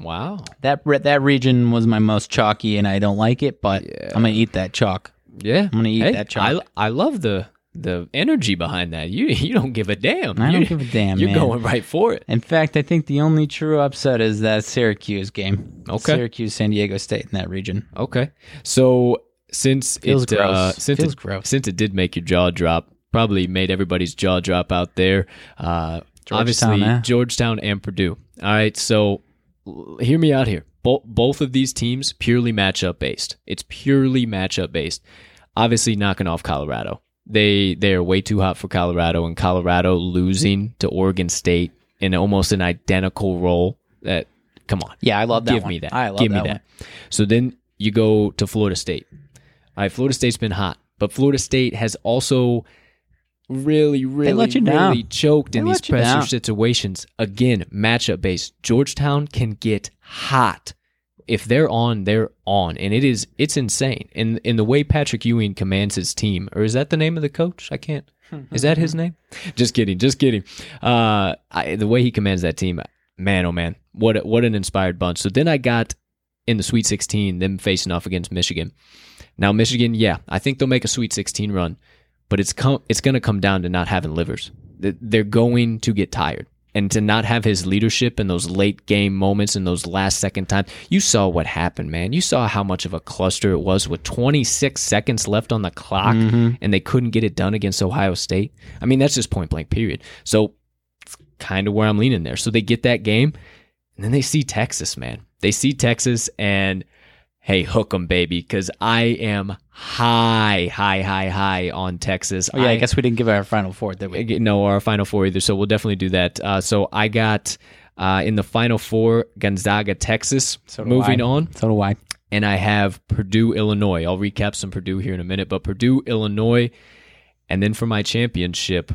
Wow. That re- that region was my most chalky, and I don't like it, but I'm gonna eat that chalk. Yeah, I'm gonna eat Hey, that chalk. I I love the the energy behind that. You you don't give a damn. I don't You- give a damn, You're man. going right for it. In fact, I think the only true upset is that Syracuse game. Okay. Syracuse, San Diego State in that region. Okay. So since Feels it uh, since Feels it, gross. since it did make your jaw drop, probably made everybody's jaw drop out there. Uh, obviously, eh? Georgetown and Purdue. All right. So hear me out here. Both both of these teams purely matchup based. It's purely matchup based. Obviously, knocking off Colorado. They they are way too hot for Colorado, and Colorado losing to Oregon State in almost an identical role. That come on. Yeah, I love that Give one. me that. I love Give that, me one. that. So then you go to Florida State. All right, Florida State's been hot, but Florida State has also really, really, let you down. really choked in these let you pressure down. situations. Again, matchup based. Georgetown can get hot. If they're on, they're on, and it is it's insane. In in the way Patrick Ewing commands his team, or is that the name of the coach? I can't. Is that his name? Just kidding, just kidding. Uh, I, the way he commands that team, man, oh man, what a, what an inspired bunch. So then I got in the Sweet 16, them facing off against Michigan. Now Michigan, yeah, I think they'll make a Sweet 16 run, but it's com- it's going to come down to not having livers. They're going to get tired. And to not have his leadership in those late game moments and those last second times, you saw what happened, man. You saw how much of a cluster it was with 26 seconds left on the clock, mm-hmm. and they couldn't get it done against Ohio State. I mean, that's just point blank, period. So it's kind of where I'm leaning there. So they get that game, and then they see Texas, man. They see Texas, and hey, hook 'em, baby, because I am high, high, high, high on Texas. Oh yeah, I, guess we didn't give our final four, did we? no our final four either. So we'll definitely do that. Uh, so I got uh, in the final four Gonzaga, Texas. So do moving I. on, So do I. and I have Purdue, Illinois. I'll recap some Purdue here in a minute, but Purdue, Illinois, and then for my championship.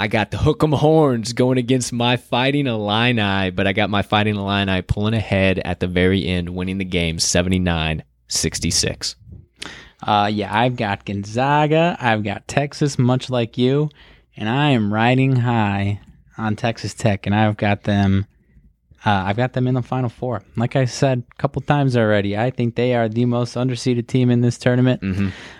I got the hook 'em horns going against my fighting Illini, but I got my fighting Illini pulling ahead at the very end, winning the game 79 66. Uh, yeah, I've got Gonzaga. I've got Texas, much like you, and I am riding high on Texas Tech, and I've got them. Uh, I've got them in the Final Four. Like I said a couple times already, I think they are the most underseeded team in this tournament.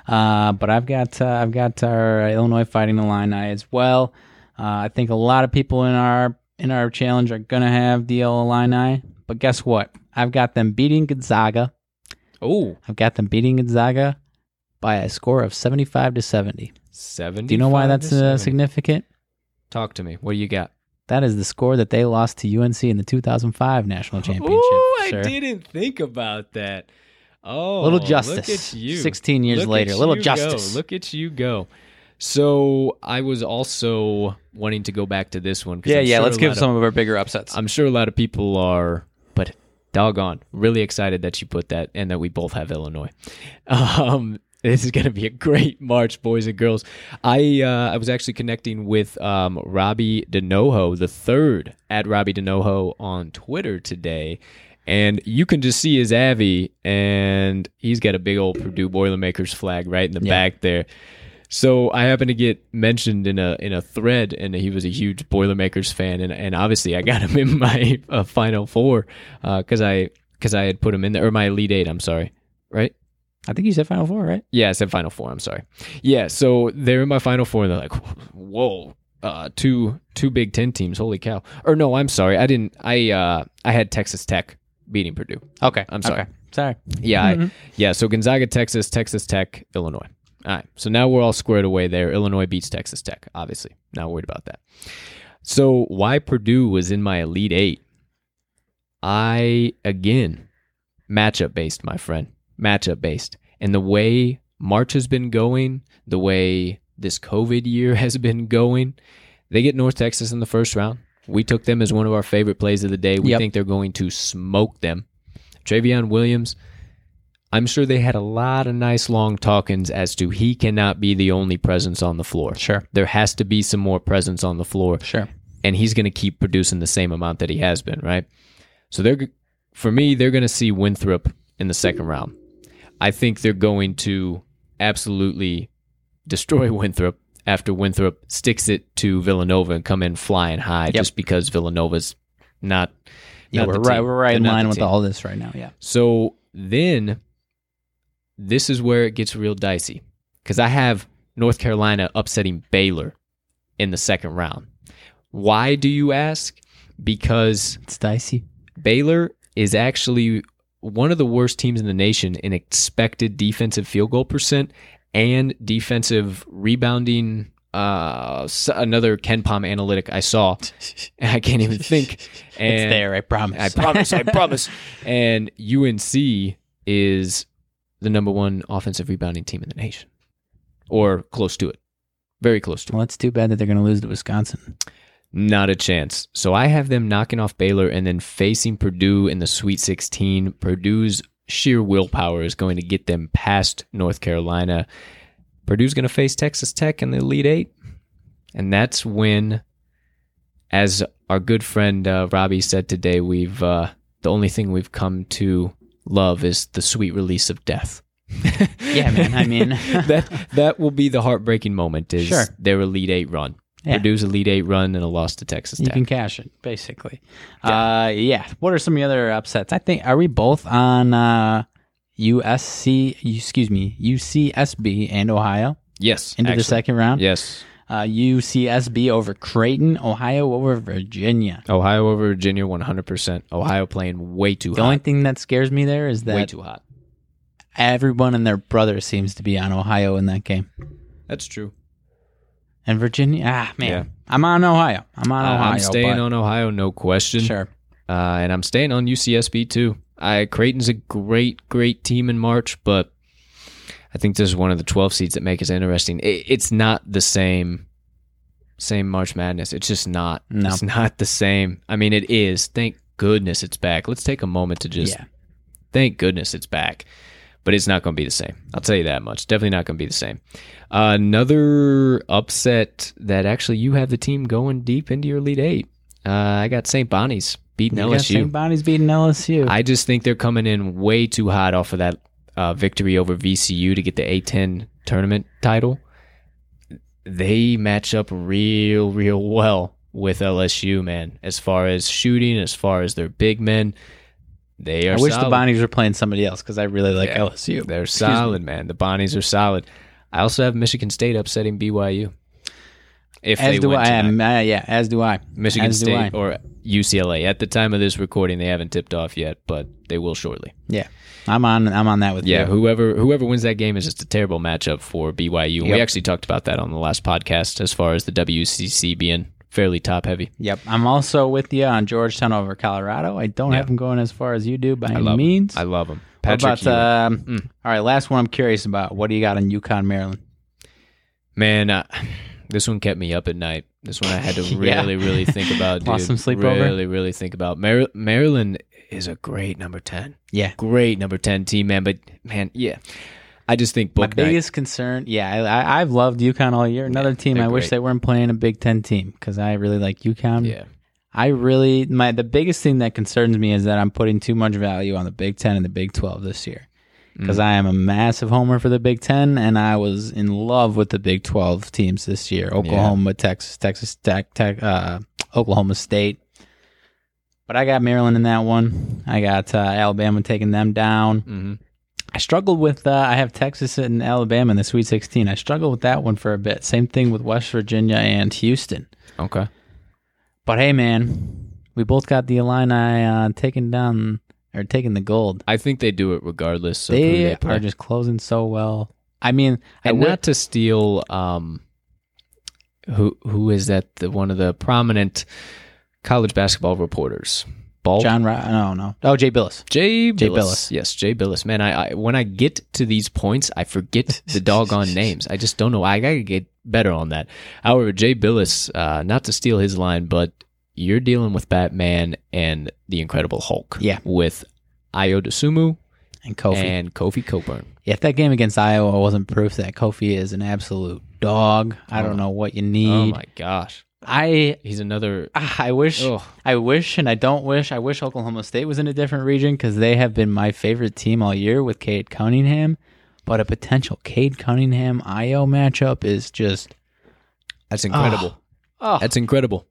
Uh, but I've got uh, I've got our Illinois Fighting Illini as well. Uh, I think a lot of people in our in our challenge are gonna have DL Illini, but guess what? I've got them beating Gonzaga. Oh, I've got them beating Gonzaga by a score of 75 to 70. 70. Do you know why that's uh, significant? Talk to me. What do you got? That is the score that they lost to UNC in the 2005 national championship. Ooh, I sir. didn't think about that. Oh, little Look justice. at you. 16 years Look later, little justice. Go. Look at you go. So I was also wanting to go back to this one. 'cause I'm yeah. Sure let's give of- some of our bigger upsets. I'm sure a lot of people are, but doggone, really excited that you put that and that we both have Illinois. Um, this is going to be a great March, boys and girls. I uh, I was actually connecting with um, Robbie DeNoho, the third at Robbie DeNoho on Twitter today. And you can just see his Avi, and he's got a big old Purdue Boilermakers flag right in the Yeah. back there. So I happened to get mentioned in a in a thread, and he was a huge Boilermakers fan, and, and obviously I got him in my uh, final four because I because I had put him in there or my elite eight. I'm sorry, right? I think you said Final Four, right? Yeah, I said final four. I'm sorry. Yeah, so they're in my final four, and they're like, whoa. Uh, two two Big Ten teams, holy cow! Or no, I'm sorry, I didn't. I uh, I had Texas Tech beating Purdue. Okay. I'm sorry. Okay. Sorry. Yeah, I, yeah. So Gonzaga, Texas, Texas Tech, Illinois. All right. So now we're all squared away there. Illinois beats Texas Tech, obviously. Not worried about that. So why Purdue was in my Elite Eight? I again matchup based, my friend. Matchup based, and the way March has been going, the way this COVID year has been going, they get North Texas in the first round. We took them as one of our favorite plays of the day. We Yep. think they're going to smoke them. Trevion Williams, I'm sure they had a lot of nice long talkings as to he cannot be the only presence on the floor. Sure. There has to be some more presence on the floor. Sure. and he's going to keep producing the same amount that he has been, right? So they're for me, they're going to see Winthrop in the second round. I think they're going to absolutely destroy Winthrop after Winthrop sticks it to Villanova and come in flying high just because Villanova's not. Yeah, not we're right. We're right They're in line with all this right now. Yeah. So then this is where it gets real dicey because I have North Carolina upsetting Baylor in the second round. Why do you ask? Because It's dicey. Baylor is actually one of the worst teams in the nation in expected defensive field goal percent and defensive rebounding. Uh, another KenPom analytic I saw. I can't even think. And it's there. I promise. I promise. I promise. And UNC is the number one offensive rebounding team in the nation, or close to it, very close to it. well, it's too bad that they're going to lose to Wisconsin. Not a chance. So I have them knocking off Baylor and then facing Purdue in the Sweet 16. Purdue's sheer willpower is going to get them past North Carolina. Purdue's going to face Texas Tech in the Elite Eight. And that's when, as our good friend uh, Robbie said today, we've uh, the only thing we've come to love is the sweet release of death. Yeah, man. I mean, that that will be the heartbreaking moment is Sure. their Elite Eight run. Yeah. Purdue's Elite Eight run and a loss to Texas you Tech. can cash it basically. Yeah. Uh, yeah. What are some of the other upsets? I think are we both on uh, USC? Excuse me, UCSB and Ohio yes, into the second round. Yes, Uh, UCSB over Creighton, Ohio over Virginia. Ohio over Virginia, one hundred percent. Ohio playing way too hot. The hot. only thing that scares me there is that way that too hot. everyone and their brother seems to be on Ohio in that game. That's true. And Virginia, ah man, Yeah. I'm on Ohio. I'm on Uh, Ohio. I'm staying but- on Ohio, no question. Sure. Uh, and I'm staying on UCSB too. I Creighton's a great, great team in March, but I think this is one of the 12 seeds that make us interesting. It, it's not the same, same March Madness. It's just not. No. It's not the same. I mean, it is. Thank goodness it's back. Let's take a moment to just yeah. thank goodness it's back. But it's not going to be the same. I'll tell you that much. Definitely not going to be the same. Uh, another upset that actually you have the team going deep into your Elite Eight. Uh, I got St. Bonnie's beating You LSU. St. Bonnie's beating LSU. I just think they're coming in way too hot off of that uh, victory over VCU to get the A10 tournament title. They match up real, real well with LSU, man. As far as shooting, as far as their big men, they are. I wish the solid. Bonnies were playing somebody else because I really like Yeah. LSU. They're Excuse solid, man. The Bonnies are solid. I also have Michigan State upsetting BYU. If As they do I. am, uh, yeah, as do I. Michigan as do State I. or UCLA. At the time of this recording, they haven't tipped off yet, but they will shortly. Yeah, I'm on. I'm on that with Yeah, you. whoever whoever wins that game is just a terrible matchup for BYU. And We actually talked about that on the last podcast as far as the WCC being fairly top heavy. Yep, I'm also with you on Georgetown over Colorado. I don't Yeah. have them going as far as you do by any means. I love them. Patrick about um, Mm. all right? Last one. I'm curious about. What do you got on UConn, Maryland? Man, uh, this one kept me up at night. This one I had to Yeah. really, really think about. Dude. Lost some sleep over? Really, really think about. Mar- Maryland is a great number ten. Yeah. Great number ten team, man. But man, yeah, I just think My night. biggest concern, yeah, I, I've loved UConn all year. Another team, they're I wish they weren't playing a Big Ten team because I really like UConn. Yeah, I really my the biggest thing that concerns me is that I'm putting too much value on the Big Ten and the Big Twelve this year because Mm. I am a massive homer for the Big Ten and I was in love with the Big Twelve teams this year: Oklahoma, Texas, Texas Tech, Tech uh, Oklahoma State. But I got Maryland in that one. I got uh, Alabama taking them down. hmm I struggled with. Uh, I have Texas and Alabama in the Sweet 16. I struggled with that one for a bit. Same thing with West Virginia and Houston. okay. But hey, man, we both got the Illini uh, taking down or taking the gold. I think they do it regardless of They they are just closing so well. I mean, I and wi- not to steal um who who is that the one of the prominent college basketball reporters Ball John. No, no. Oh, Jay Bilas. Jay Bilas. Jay Bilas. yes Jay Bilas man I, I when I get to these points I forget the doggone names I just don't know I gotta get better on that however Jay Bilas uh not to steal his line but you're dealing with Batman and the Incredible Hulk Yeah. with Ayo Dosunmu And Kofi. and Kofi Cockburn. Yeah, if that game against Iowa wasn't proof that Kofi is an absolute dog, I Oh. don't know what you need. Oh my gosh, I he's another. ah, I wish Oh, I wish and I don't wish. I wish Oklahoma State was in a different region because they have been my favorite team all year with Cade Cunningham. But a potential Cade Cunningham Ayo matchup is just that's incredible. oh. That's incredible.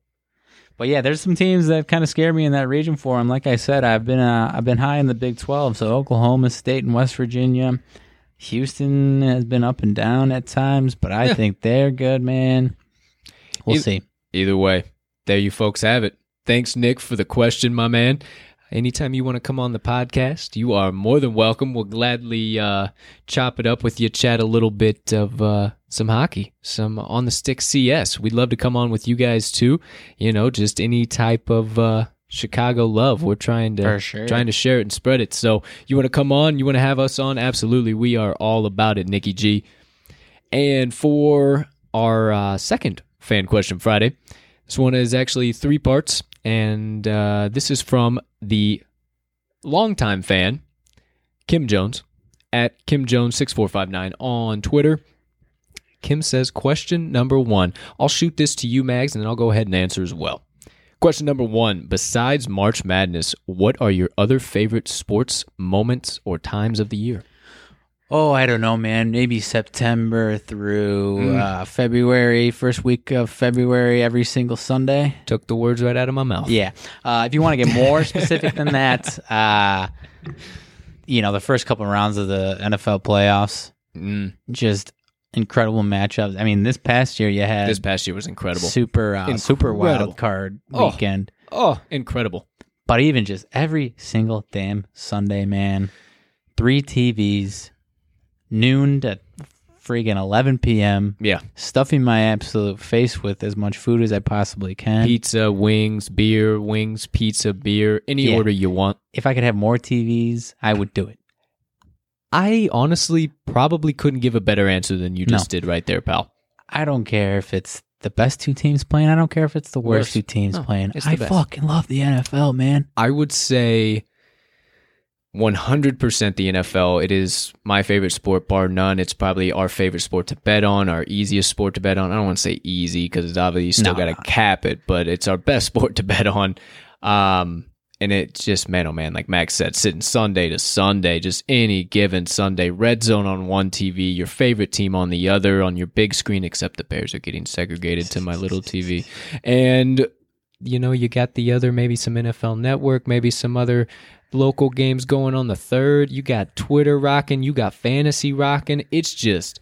But yeah, there's some teams that kind of scare me in that region for them. Like I said, I've been uh, I've been high in the Big 12, so Oklahoma State and West Virginia. Houston has been up and down at times, but I Yeah. think they're good, man. We'll see. Either way, there you folks have it. Thanks, Nick, for the question, my man. Anytime you want to come on the podcast, you are more than welcome. We'll gladly uh, chop it up with you, chat a little bit of uh, some hockey, some on the stick CS. We'd love to come on with you guys too. You know, just any type of uh, Chicago love. We're trying to sure. trying to share it and spread it. So you want to come on? You want to have us on? Absolutely, we are all about it, Nikki G. And for our uh, second fan question Friday, this one is actually three parts, and uh, this is from the longtime fan Kim Jones at Kim Jones six four five nine on Twitter. Kim says, question number one. I'll shoot this to you, Mags, and then I'll go ahead and answer as well. Question number one. Besides March Madness, what are your other favorite sports moments or times of the year? Oh, I don't know, man. Maybe September through Mm. uh, February, first week of February, every single Sunday. Took the words right out of my mouth. Yeah. Uh, if you want to get more specific than that, uh, you know, the first couple rounds of the NFL playoffs, Mm, just incredible matchups. I mean, this past year you had this past year was incredible. super uh, super wild card Oh. weekend. Oh, incredible. But even just every single damn Sunday, man, three TVs, noon to friggin' 11 p.m. Yeah. Stuffing my absolute face with as much food as I possibly can. Pizza, wings, beer, wings, pizza, beer, any Yeah. order you want. If I could have more TVs, I would do it. I honestly probably couldn't give a better answer than you No. just did right there, pal. I don't care if it's the best two teams playing. I don't care if it's the worst Worst. two teams No, playing. I best. fucking love the NFL, man. I would say 100% the NFL. It is my favorite sport, bar none. It's probably our favorite sport to bet on, our easiest sport to bet on. I don't want to say easy because it's obviously you still No, got to cap it, but it's our best sport to bet on. Um, and it's just, man, oh man, like Max said, sitting Sunday to Sunday, just any given Sunday, red zone on one TV, your favorite team on the other, on your big screen, except the Bears are getting segregated to my little TV. And you know, you got the other, maybe some NFL network, maybe some other local games going on the third. You got Twitter rocking, you got fantasy rocking. It's just,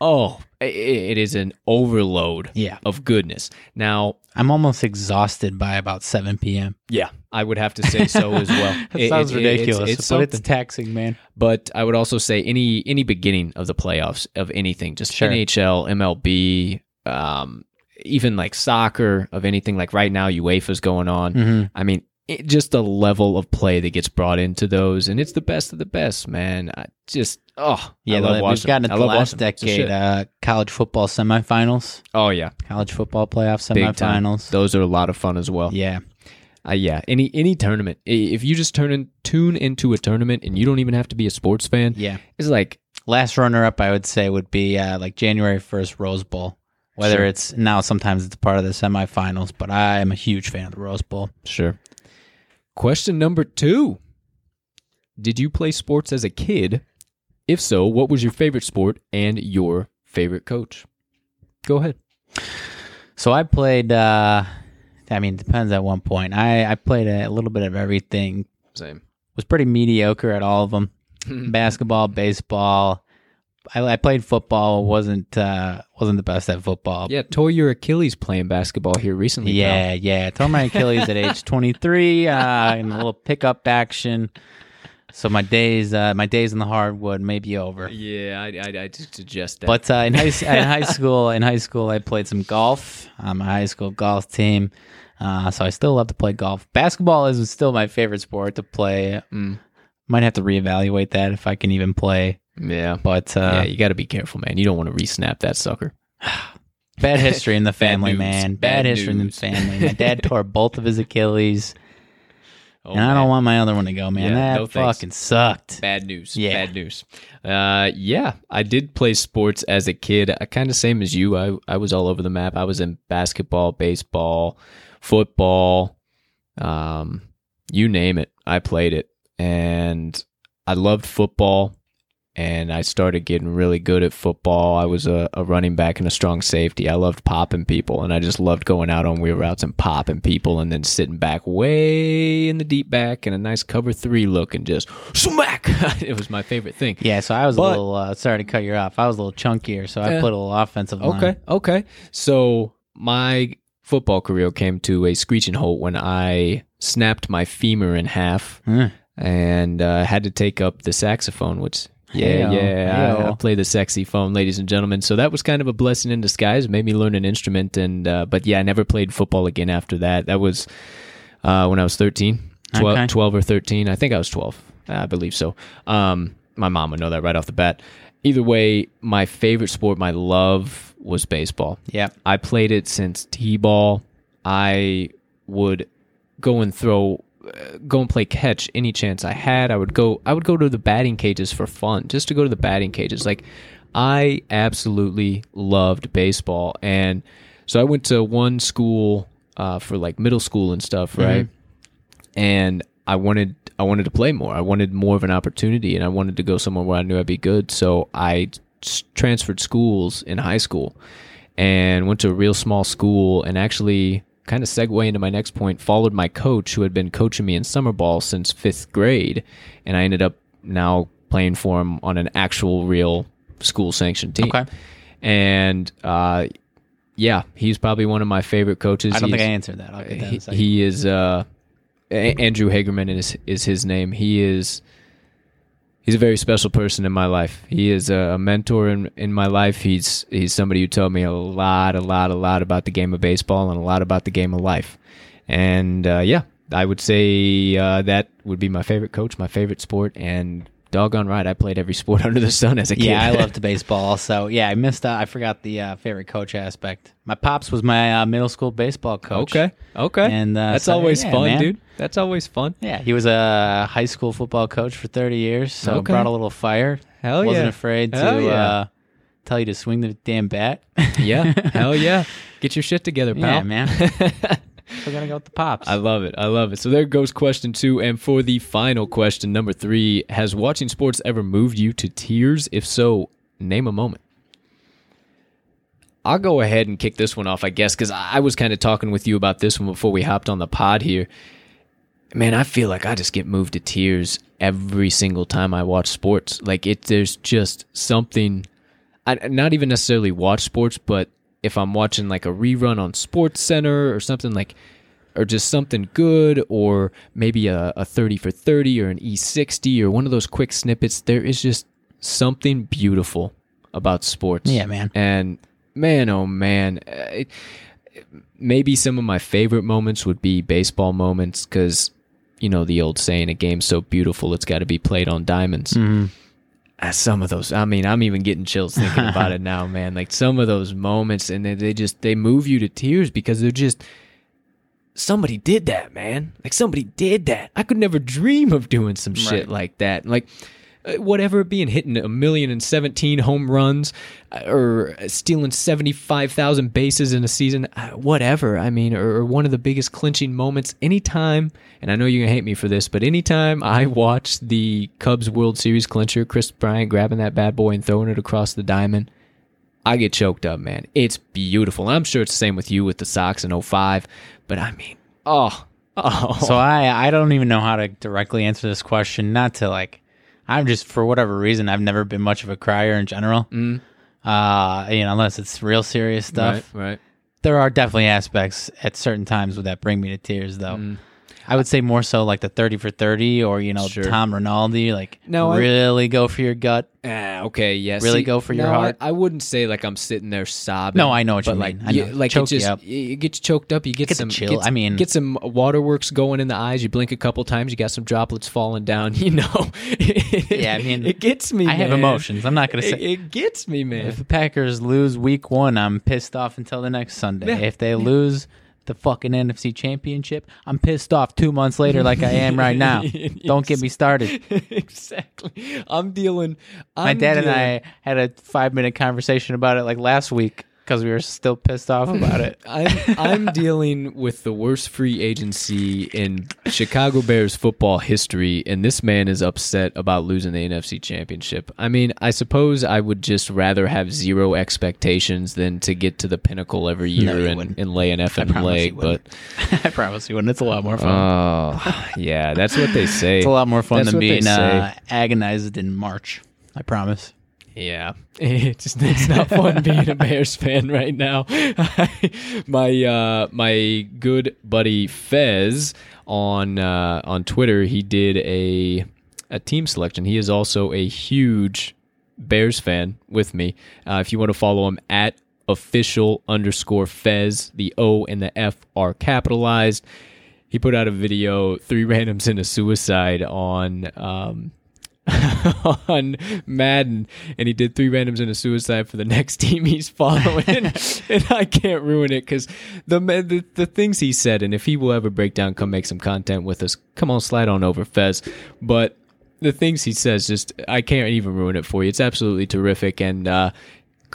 oh, it is an overload Yeah. of goodness. Now, I'm almost exhausted by about 7 p.m. yeah, I would have to say so as well. It- sounds it- it- it's- ridiculous, it's but it's taxing, man. But I would also say any any beginning of the playoffs of anything, just Sure. NHL, MLB, um, even like soccer of anything. Like right now, UEFA's going on. hmm I mean, it, just the level of play that gets brought into those, and it's the best of the best, man. I just oh Yeah, I love we've gotten the last. Decade uh, college football semifinals, oh yeah, college football playoff semifinals. Those are a lot of fun as well. Yeah, Uh, yeah, any any tournament. If you just turn in, tune into a tournament, and you don't even have to be a sports fan, yeah. it's like Last runner up, I would say, would be uh, like January 1st Rose Bowl. Whether Sure. it's now, sometimes it's part of the semifinals, but I am a huge fan of the Rose Bowl. Sure. Question number two Did you play sports as a kid? If so, what was your favorite sport and your favorite coach? Go ahead. So I played. Uh, I mean, it depends at one point. I I played a little bit of everything. Same. Was pretty mediocre at all of them. Basketball, baseball. I, I played football. wasn't uh, wasn't the best at football. Yeah, tore your Achilles playing basketball here recently. pal. Yeah, yeah. Tore my Achilles at age 23 uh, in a little pickup action. So my days, uh, my days in the hardwood may be over. Yeah, I, I, I just suggest that. But uh, in high in high school, in high school, I played some golf. on my high school golf team, uh, so I still love to play golf. Basketball is still my favorite sport to play. Mm. Might have to reevaluate that if I can even play. Yeah. But yeah, uh, you got to be careful, man. You don't want to re-snap that sucker. bad history in the family, news. man. Bad Bad, history in the family. My dad tore both of his Achilles. Oh, and I don't want my other one to go, man. Yeah, that no thanks. fucking sucked. Bad news. Yeah. Bad news. Uh, yeah, I did play sports as a kid. I kind of same as you. I I was all over the map. I was in basketball, baseball, football, um, you name it. I played it, and I loved football. And I started getting really good at football. I was a, a running back and a strong safety. I loved popping people, and I just loved going out on wheel routes and popping people, and then sitting back way in the deep back in a nice cover three look and just smack. it was my favorite thing. Yeah, so I was But- a little. Uh, sorry to cut you off. I was a little chunkier, so I put a little offensive line. Okay, okay. So my football career came to a screeching halt when I snapped my femur in half Huh. and uh, had to take up the saxophone, which. Yeah, Heyo, yeah, I, I heyo. play the sexy phone, ladies and gentlemen. So that was kind of a blessing in disguise. It made me learn an instrument, and uh, but yeah, I never played football again after that. That was uh, when I was 13, 12, Okay. 12 or 13. I think I was 12. I believe so. Um, my mom would know that right off the bat. Either way, my favorite sport, my love was baseball. Yeah, I played it since T-ball. I would go and throw, go and play catch any chance I had. I would go. I would go to the batting cages for fun, just to go to the batting cages. Like I absolutely loved baseball, and so I went to one school uh, for like middle school and stuff, right? And I wanted. I wanted to play more. I wanted more of an opportunity, and I wanted to go somewhere where I knew I'd be good. So I s- transferred schools in high school and went to a real small school and actually kind of segue into my next point followed my coach who had been coaching me in summer ball since fifth grade and i ended up now playing for him on an actual real school sanctioned team Okay. and uh, yeah he's probably one of my favorite coaches I don't think I answered that. I'll get that in he, a second. he is uh A- Andrew Hagerman is is his name. He is he's a very special person in my life. He is a, mentor in in my life. He's he's somebody who told me a lot, a lot, a lot about the game of baseball and a lot about the game of life. And uh, yeah, I would say uh, that would be my favorite coach, my favorite sport, and doggone right, I played every sport under the sun as a kid. Yeah, I loved baseball. So yeah, I missed. Uh, I forgot the uh, favorite coach aspect. My pops was my uh, middle school baseball coach. okay, okay, And, uh, that's so, always yeah, fun, man. dude. That's always fun. Yeah, he was a high school football coach for thirty years. So Okay. brought a little fire. Hell yeah. Wasn't afraid to yeah. uh, tell you to swing the damn bat. Yeah, hell yeah. Get your shit together, pal. yeah, man. Still gonna go with the pops. I love it. I love it. So there goes question two. And for the final question, number three, has watching sports ever moved you to tears? If so, name a moment. I'll go ahead and kick this one off, I guess, because I was kind of talking with you about this one before we hopped on the pod here. Man, I feel like I just get moved to tears every single time I watch sports. Like it, there's just something. I not even necessarily watch sports, but if I'm watching like a rerun on Sports Center or something like, or just something good, or maybe a, a 30 for 30 or an E60 or one of those quick snippets, there is just something beautiful about sports. Yeah, man. And man, oh man, uh, it, maybe some of my favorite moments would be baseball moments because, you know, the old saying, a game's so beautiful, it's got to be played on diamonds. Mhm. Some of those, I mean, I'm even getting chills thinking about it now, man. Like some of those moments, and they, they just, they move you to tears because they're just, somebody did that, man. Like somebody did that. I could never dream of doing some shit Right. like that. Like whatever being hitting a million and seventeen home runs uh, or stealing 75,000 bases in a season, uh, whatever. I mean, or, or one of the biggest clinching moments anytime, and I know you're going to hate me for this, but anytime I watch the Cubs World Series clincher, Kris Bryant grabbing that bad boy and throwing it across the diamond, I get choked up, man. It's beautiful. I'm sure it's the same with you with the Sox in 05, but I mean, oh, oh. So I I don't even know how to directly answer this question. Not to like, I'm just for whatever reason I've never been much of a crier in general. Mm. Uh, you know, unless it's real serious stuff. Right, right. There are definitely aspects at certain times that bring me to tears, though. Mm. I would say more so like the thirty for thirty, or you know Sure. Tom Rinaldi. Like, No, I- really go for your gut. Ah, okay, yes. Really go for your no, heart? I, I wouldn't say like I'm sitting there sobbing. No, I know what but you like, mean. I you- know. like Choke it you just up. it gets choked up. You get, Get some chill. get- I mean- get some waterworks going in the eyes. You blink a couple times. You got some droplets falling down. You know. Yeah, I mean, it gets me. I have emotions. I'm not gonna It, say. it gets me, man. If the Packers lose week one, I'm pissed off until the next Sunday. Yeah. If they lose the fucking NFC Championship. I'm pissed off two months later, like I am right now. Don't get me started. exactly. I'm dealing. I'm My dad and I had a five minute conversation about it like last week because we were still pissed off about it. I'm I'm dealing with the worst free agency in Chicago Bears football history, and this man is upset about losing the NFC Championship. I mean, I suppose I would just rather have zero expectations than to get to the pinnacle every year you and, wouldn't. and lay an effing promise leg. But. I promise you, and it's a lot more fun. oh, yeah, that's what they say. it's a lot more fun That's than what they being uh, agonized in March. I promise. Yeah, it's it's not fun being a Bears fan right now. my uh, my good buddy Fez on uh, on Twitter, he did a a team selection. He is also a huge Bears fan with me. Uh, if you want to follow him at official underscore Fez, the O and the F are capitalized. He put out a video, three randoms and a suicide on. Um, on Madden, and he did three randoms and a suicide for the next team he's following, and I can't ruin it because the, the the things he said, and if he will ever break down, come make some content with us. Come on, slide on over, Fez. But the things he says, just I can't even ruin it for you. It's absolutely terrific, and uh,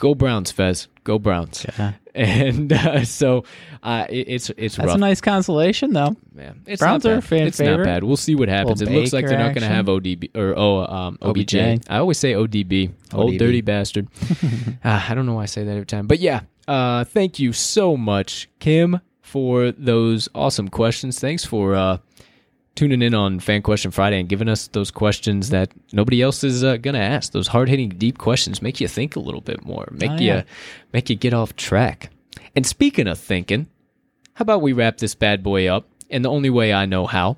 go Browns, Fez. Go Browns. Yeah. And uh, so uh, it, it's it's That's rough. a nice consolation, though. Yeah, it's Browns not are fan It's favorite. not bad. We'll see what happens. It looks like they're not going to have ODB or oh um, OBJ. OBJ. I always say ODB, old dirty bastard. Ah, I don't know why I say that every time, but yeah. Uh, thank you so much, Kim, for those awesome questions. Thanks for uh, tuning in on Fan Question Friday and giving us those questions that nobody else is uh, going to ask. Those hard hitting, deep questions make you think a little bit more, make Oh, you make you get off track. And speaking of thinking, how about we wrap this bad boy up in the only way I know how?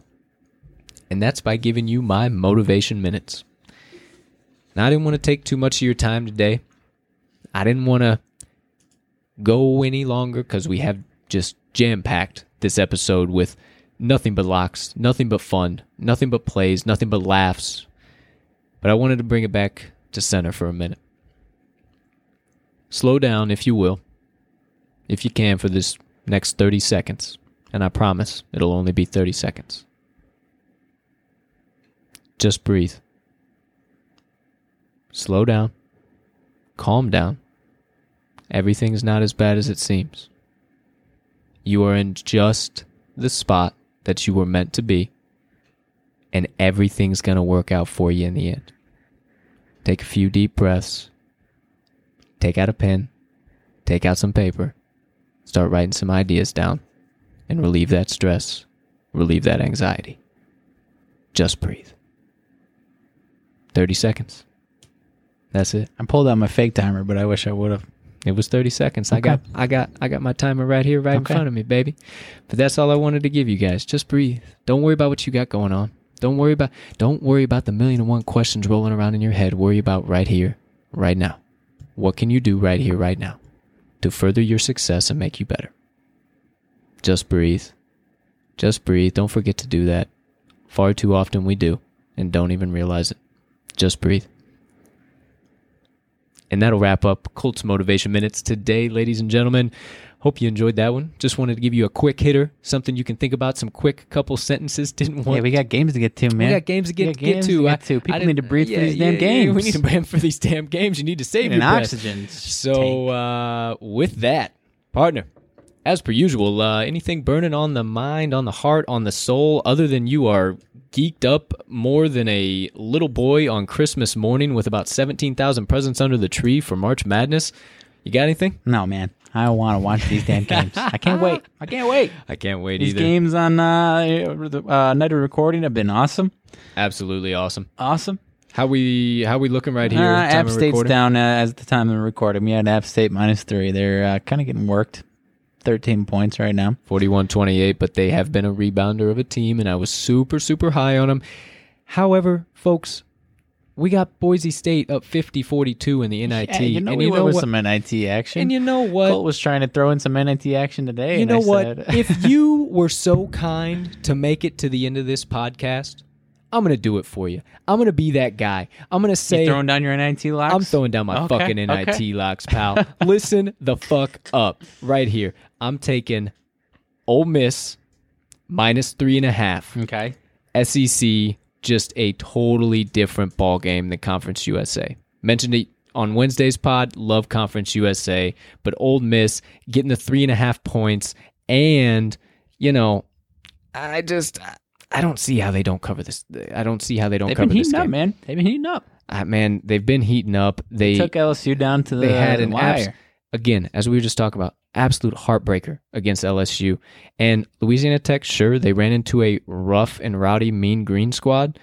And that's by giving you my motivation minutes. Now, I didn't want to take too much of your time today. I didn't want to go any longer because we have just jam packed this episode with nothing but locks, nothing but fun, nothing but plays, nothing but laughs. But I wanted to bring it back to center for a minute. Slow down, if you will, if you can, for this next 30 seconds. And I promise it'll only be 30 seconds. Just breathe. Slow down. Calm down. Everything's not as bad as it seems. You are in just the spot that you were meant to be, and everything's going to work out for you in the end. Take a few deep breaths. Take out a pen. Take out some paper. Start writing some ideas down and relieve that stress, relieve that anxiety. Just breathe. 30 seconds. That's it. I pulled out my fake timer, but I wish I would have. It was 30 seconds. I got I got I got my timer right here right Okay. in front of me, baby. But that's all I wanted to give you guys. Just breathe. Don't worry about what you got going on. Don't worry about don't worry about the million and one questions rolling around in your head. Worry about right here, right now. What can you do right here right now to further your success and make you better? Just breathe. Just breathe. Don't forget to do that. Far too often we do and don't even realize it. Just breathe. And that'll wrap up Colts Motivation Minutes today, ladies and gentlemen. Hope you enjoyed that one. Just wanted to give you a quick hitter, something you can think about, some quick couple sentences. Didn't want Yeah, we got games to get to, man. we got games to get, got get games to. I- get to. People need to breathe for these yeah, damn yeah, games. we need to breathe for these damn games. You need to save And your breath. oxygen. So, uh, with that, partner, as per usual, uh, anything burning on the mind, on the heart, on the soul, other than you are geeked up more than a little boy on Christmas morning with about 17,000 presents under the tree for March Madness? You got anything? No, man. I want to watch these damn games. I can't wait. I can't wait. I can't wait These either. games on uh, the uh, night of recording have been awesome. Absolutely awesome. Awesome. How we how we looking right here? Uh, App State's down uh, as the time of recording. We had App State minus three. They're uh, kind of getting worked. 13 points right now. 41-28, but they have been a rebounder of a team, and I was super, super high on them. However, folks, we got Boise State up 50-42 in the NIT. Yeah, you know and we you know what? some NIT action. And you know what? Colt was trying to throw in some NIT action today. you know what? if you were so kind to make it to the end of this podcast, I'm going to do it for you. I'm going to be that guy. I'm going to say you throwing down your NIT locks? I'm throwing down my Okay, fucking NIT okay. locks, pal. Listen the fuck up right here. I'm taking Ole Miss minus three and a half. Okay. SEC just a totally different ball game than Conference USA. Mentioned it on Wednesday's pod. Love Conference USA, but Ole Miss getting the three and a half points, and you know, I just I don't see how they don't cover this. I don't see how they don't They've cover been this heating up, man. They've been heating up. Uh, man, they've been heating up. They Took LSU down to the they had an wire. abs- again, as we were just talking about, absolute heartbreaker against LSU. And Louisiana Tech, sure, they ran into a rough and rowdy Mean Green squad,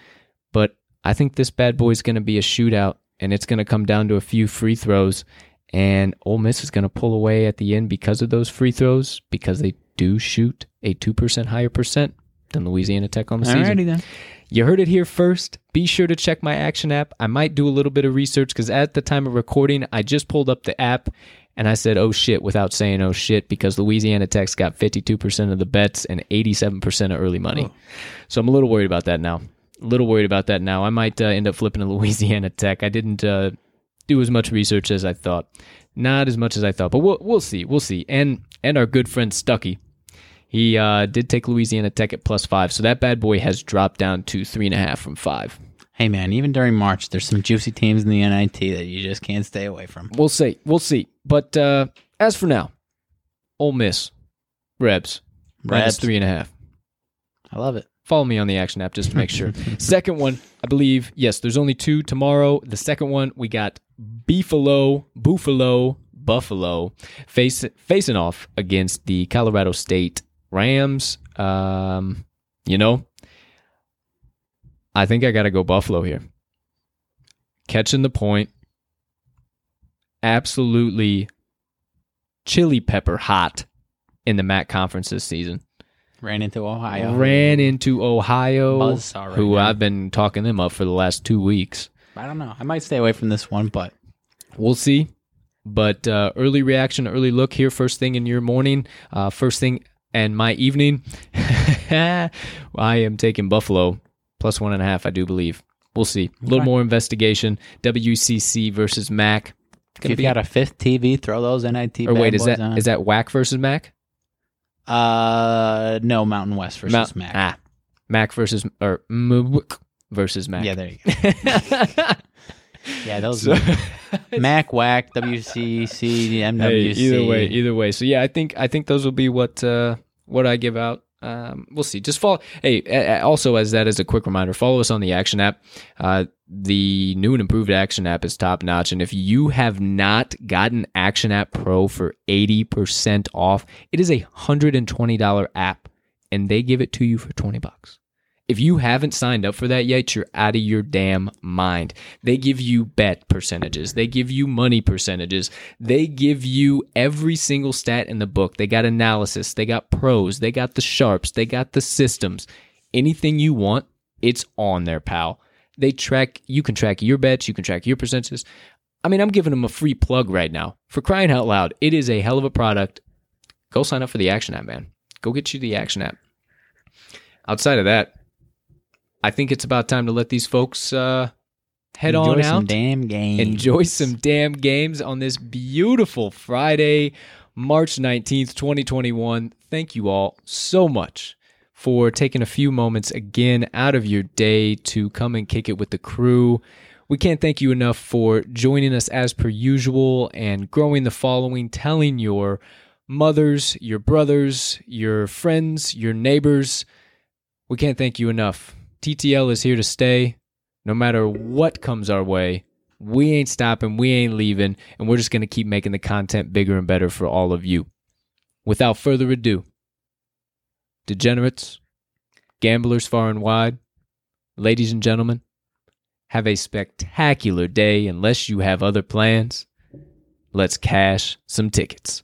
but I think this bad boy is going to be a shootout, and it's going to come down to a few free throws. And Ole Miss is going to pull away at the end because of those free throws, because they do shoot a 2% higher percent than Louisiana Tech on the season. Then. You heard it here first. Be sure to check my action app. I might do a little bit of research because at the time of recording, I just pulled up the app and I said, oh shit, without saying oh shit, because Louisiana Tech's got 52% of the bets and 87% of early money. So I'm a little worried about that now. A little worried about that now. I might uh, end up flipping to Louisiana Tech. I didn't uh, do as much research as I thought. Not as much as I thought, but we'll, we'll see. We'll see. And and our good friend Stucky, he uh, did take Louisiana Tech at plus five, so that bad boy has dropped down to three and a half from five. Hey man, even during March, there's some juicy teams in the NIT that you just can't stay away from. We'll see. We'll see. But uh, as for now, Ole Miss, Rebs, Rebs. three and a half. I love it. Follow me on the action app just to make sure. second one, I believe, yes, there's only two tomorrow. The second one, we got Beefalo, Buffalo, Buffalo face, facing off against the Colorado State Rams. Um, you know, I think I got to go Buffalo here. Catching the point. Absolutely chili pepper hot in the MAC conference this season. Ran into Ohio. Ran into Ohio, right who now. I've been talking them up for the last two weeks. I don't know. I might stay away from this one, but We'll see. But uh, early reaction, early look here, first thing in your morning, uh, first thing and my evening. I am taking Buffalo plus one and a half, I do believe. We'll see. A little Okay. more investigation. WCC versus MAC. if Gonna you've be- got a fifth TV, throw those NIT. or wait, is that on. is that WAC versus MAC? Uh, no, Mountain West versus Mount- Mac. Ah, MAC versus or MWC versus MAC. Yeah, there you go. Yeah, those So- Mac, WAC, WCC, Hey, MWC. either way, either way. So yeah, I think I think those will be what uh, what I give out. Um, we'll see. Just follow. Hey, also as that is a quick reminder, follow us on the Action app. Uh, the new and improved Action app is top notch, and if you have not gotten Action App Pro for eighty percent off, it is a hundred and twenty dollar app, and they give it to you for twenty bucks. If you haven't signed up for that yet, you're out of your damn mind. They give you bet percentages, they give you money percentages, they give you every single stat in the book. They got analysis, they got pros, they got the sharps, they got the systems. Anything you want, it's on there, pal. They track, you can track your bets, you can track your percentages. I mean, I'm giving them a free plug right now. For crying out loud, it is a hell of a product. Go sign up for the Action app, man. Go get you the Action app. Outside of that, I think it's about time to let these folks uh, head Enjoy on some out. damn games. Enjoy some damn games on this beautiful Friday, March 19th, 2021. Thank you all so much for taking a few moments again out of your day to come and kick it with the crew. We can't thank you enough for joining us as per usual and growing the following, telling your mothers, your brothers, your friends, your neighbors. We can't thank you enough. TTL is here to stay no matter what comes our way. We ain't stopping, we ain't leaving, and we're just going to keep making the content bigger and better for all of you. Without further ado, degenerates, gamblers far and wide, ladies and gentlemen, have a spectacular day unless you have other plans. Let's cash some tickets.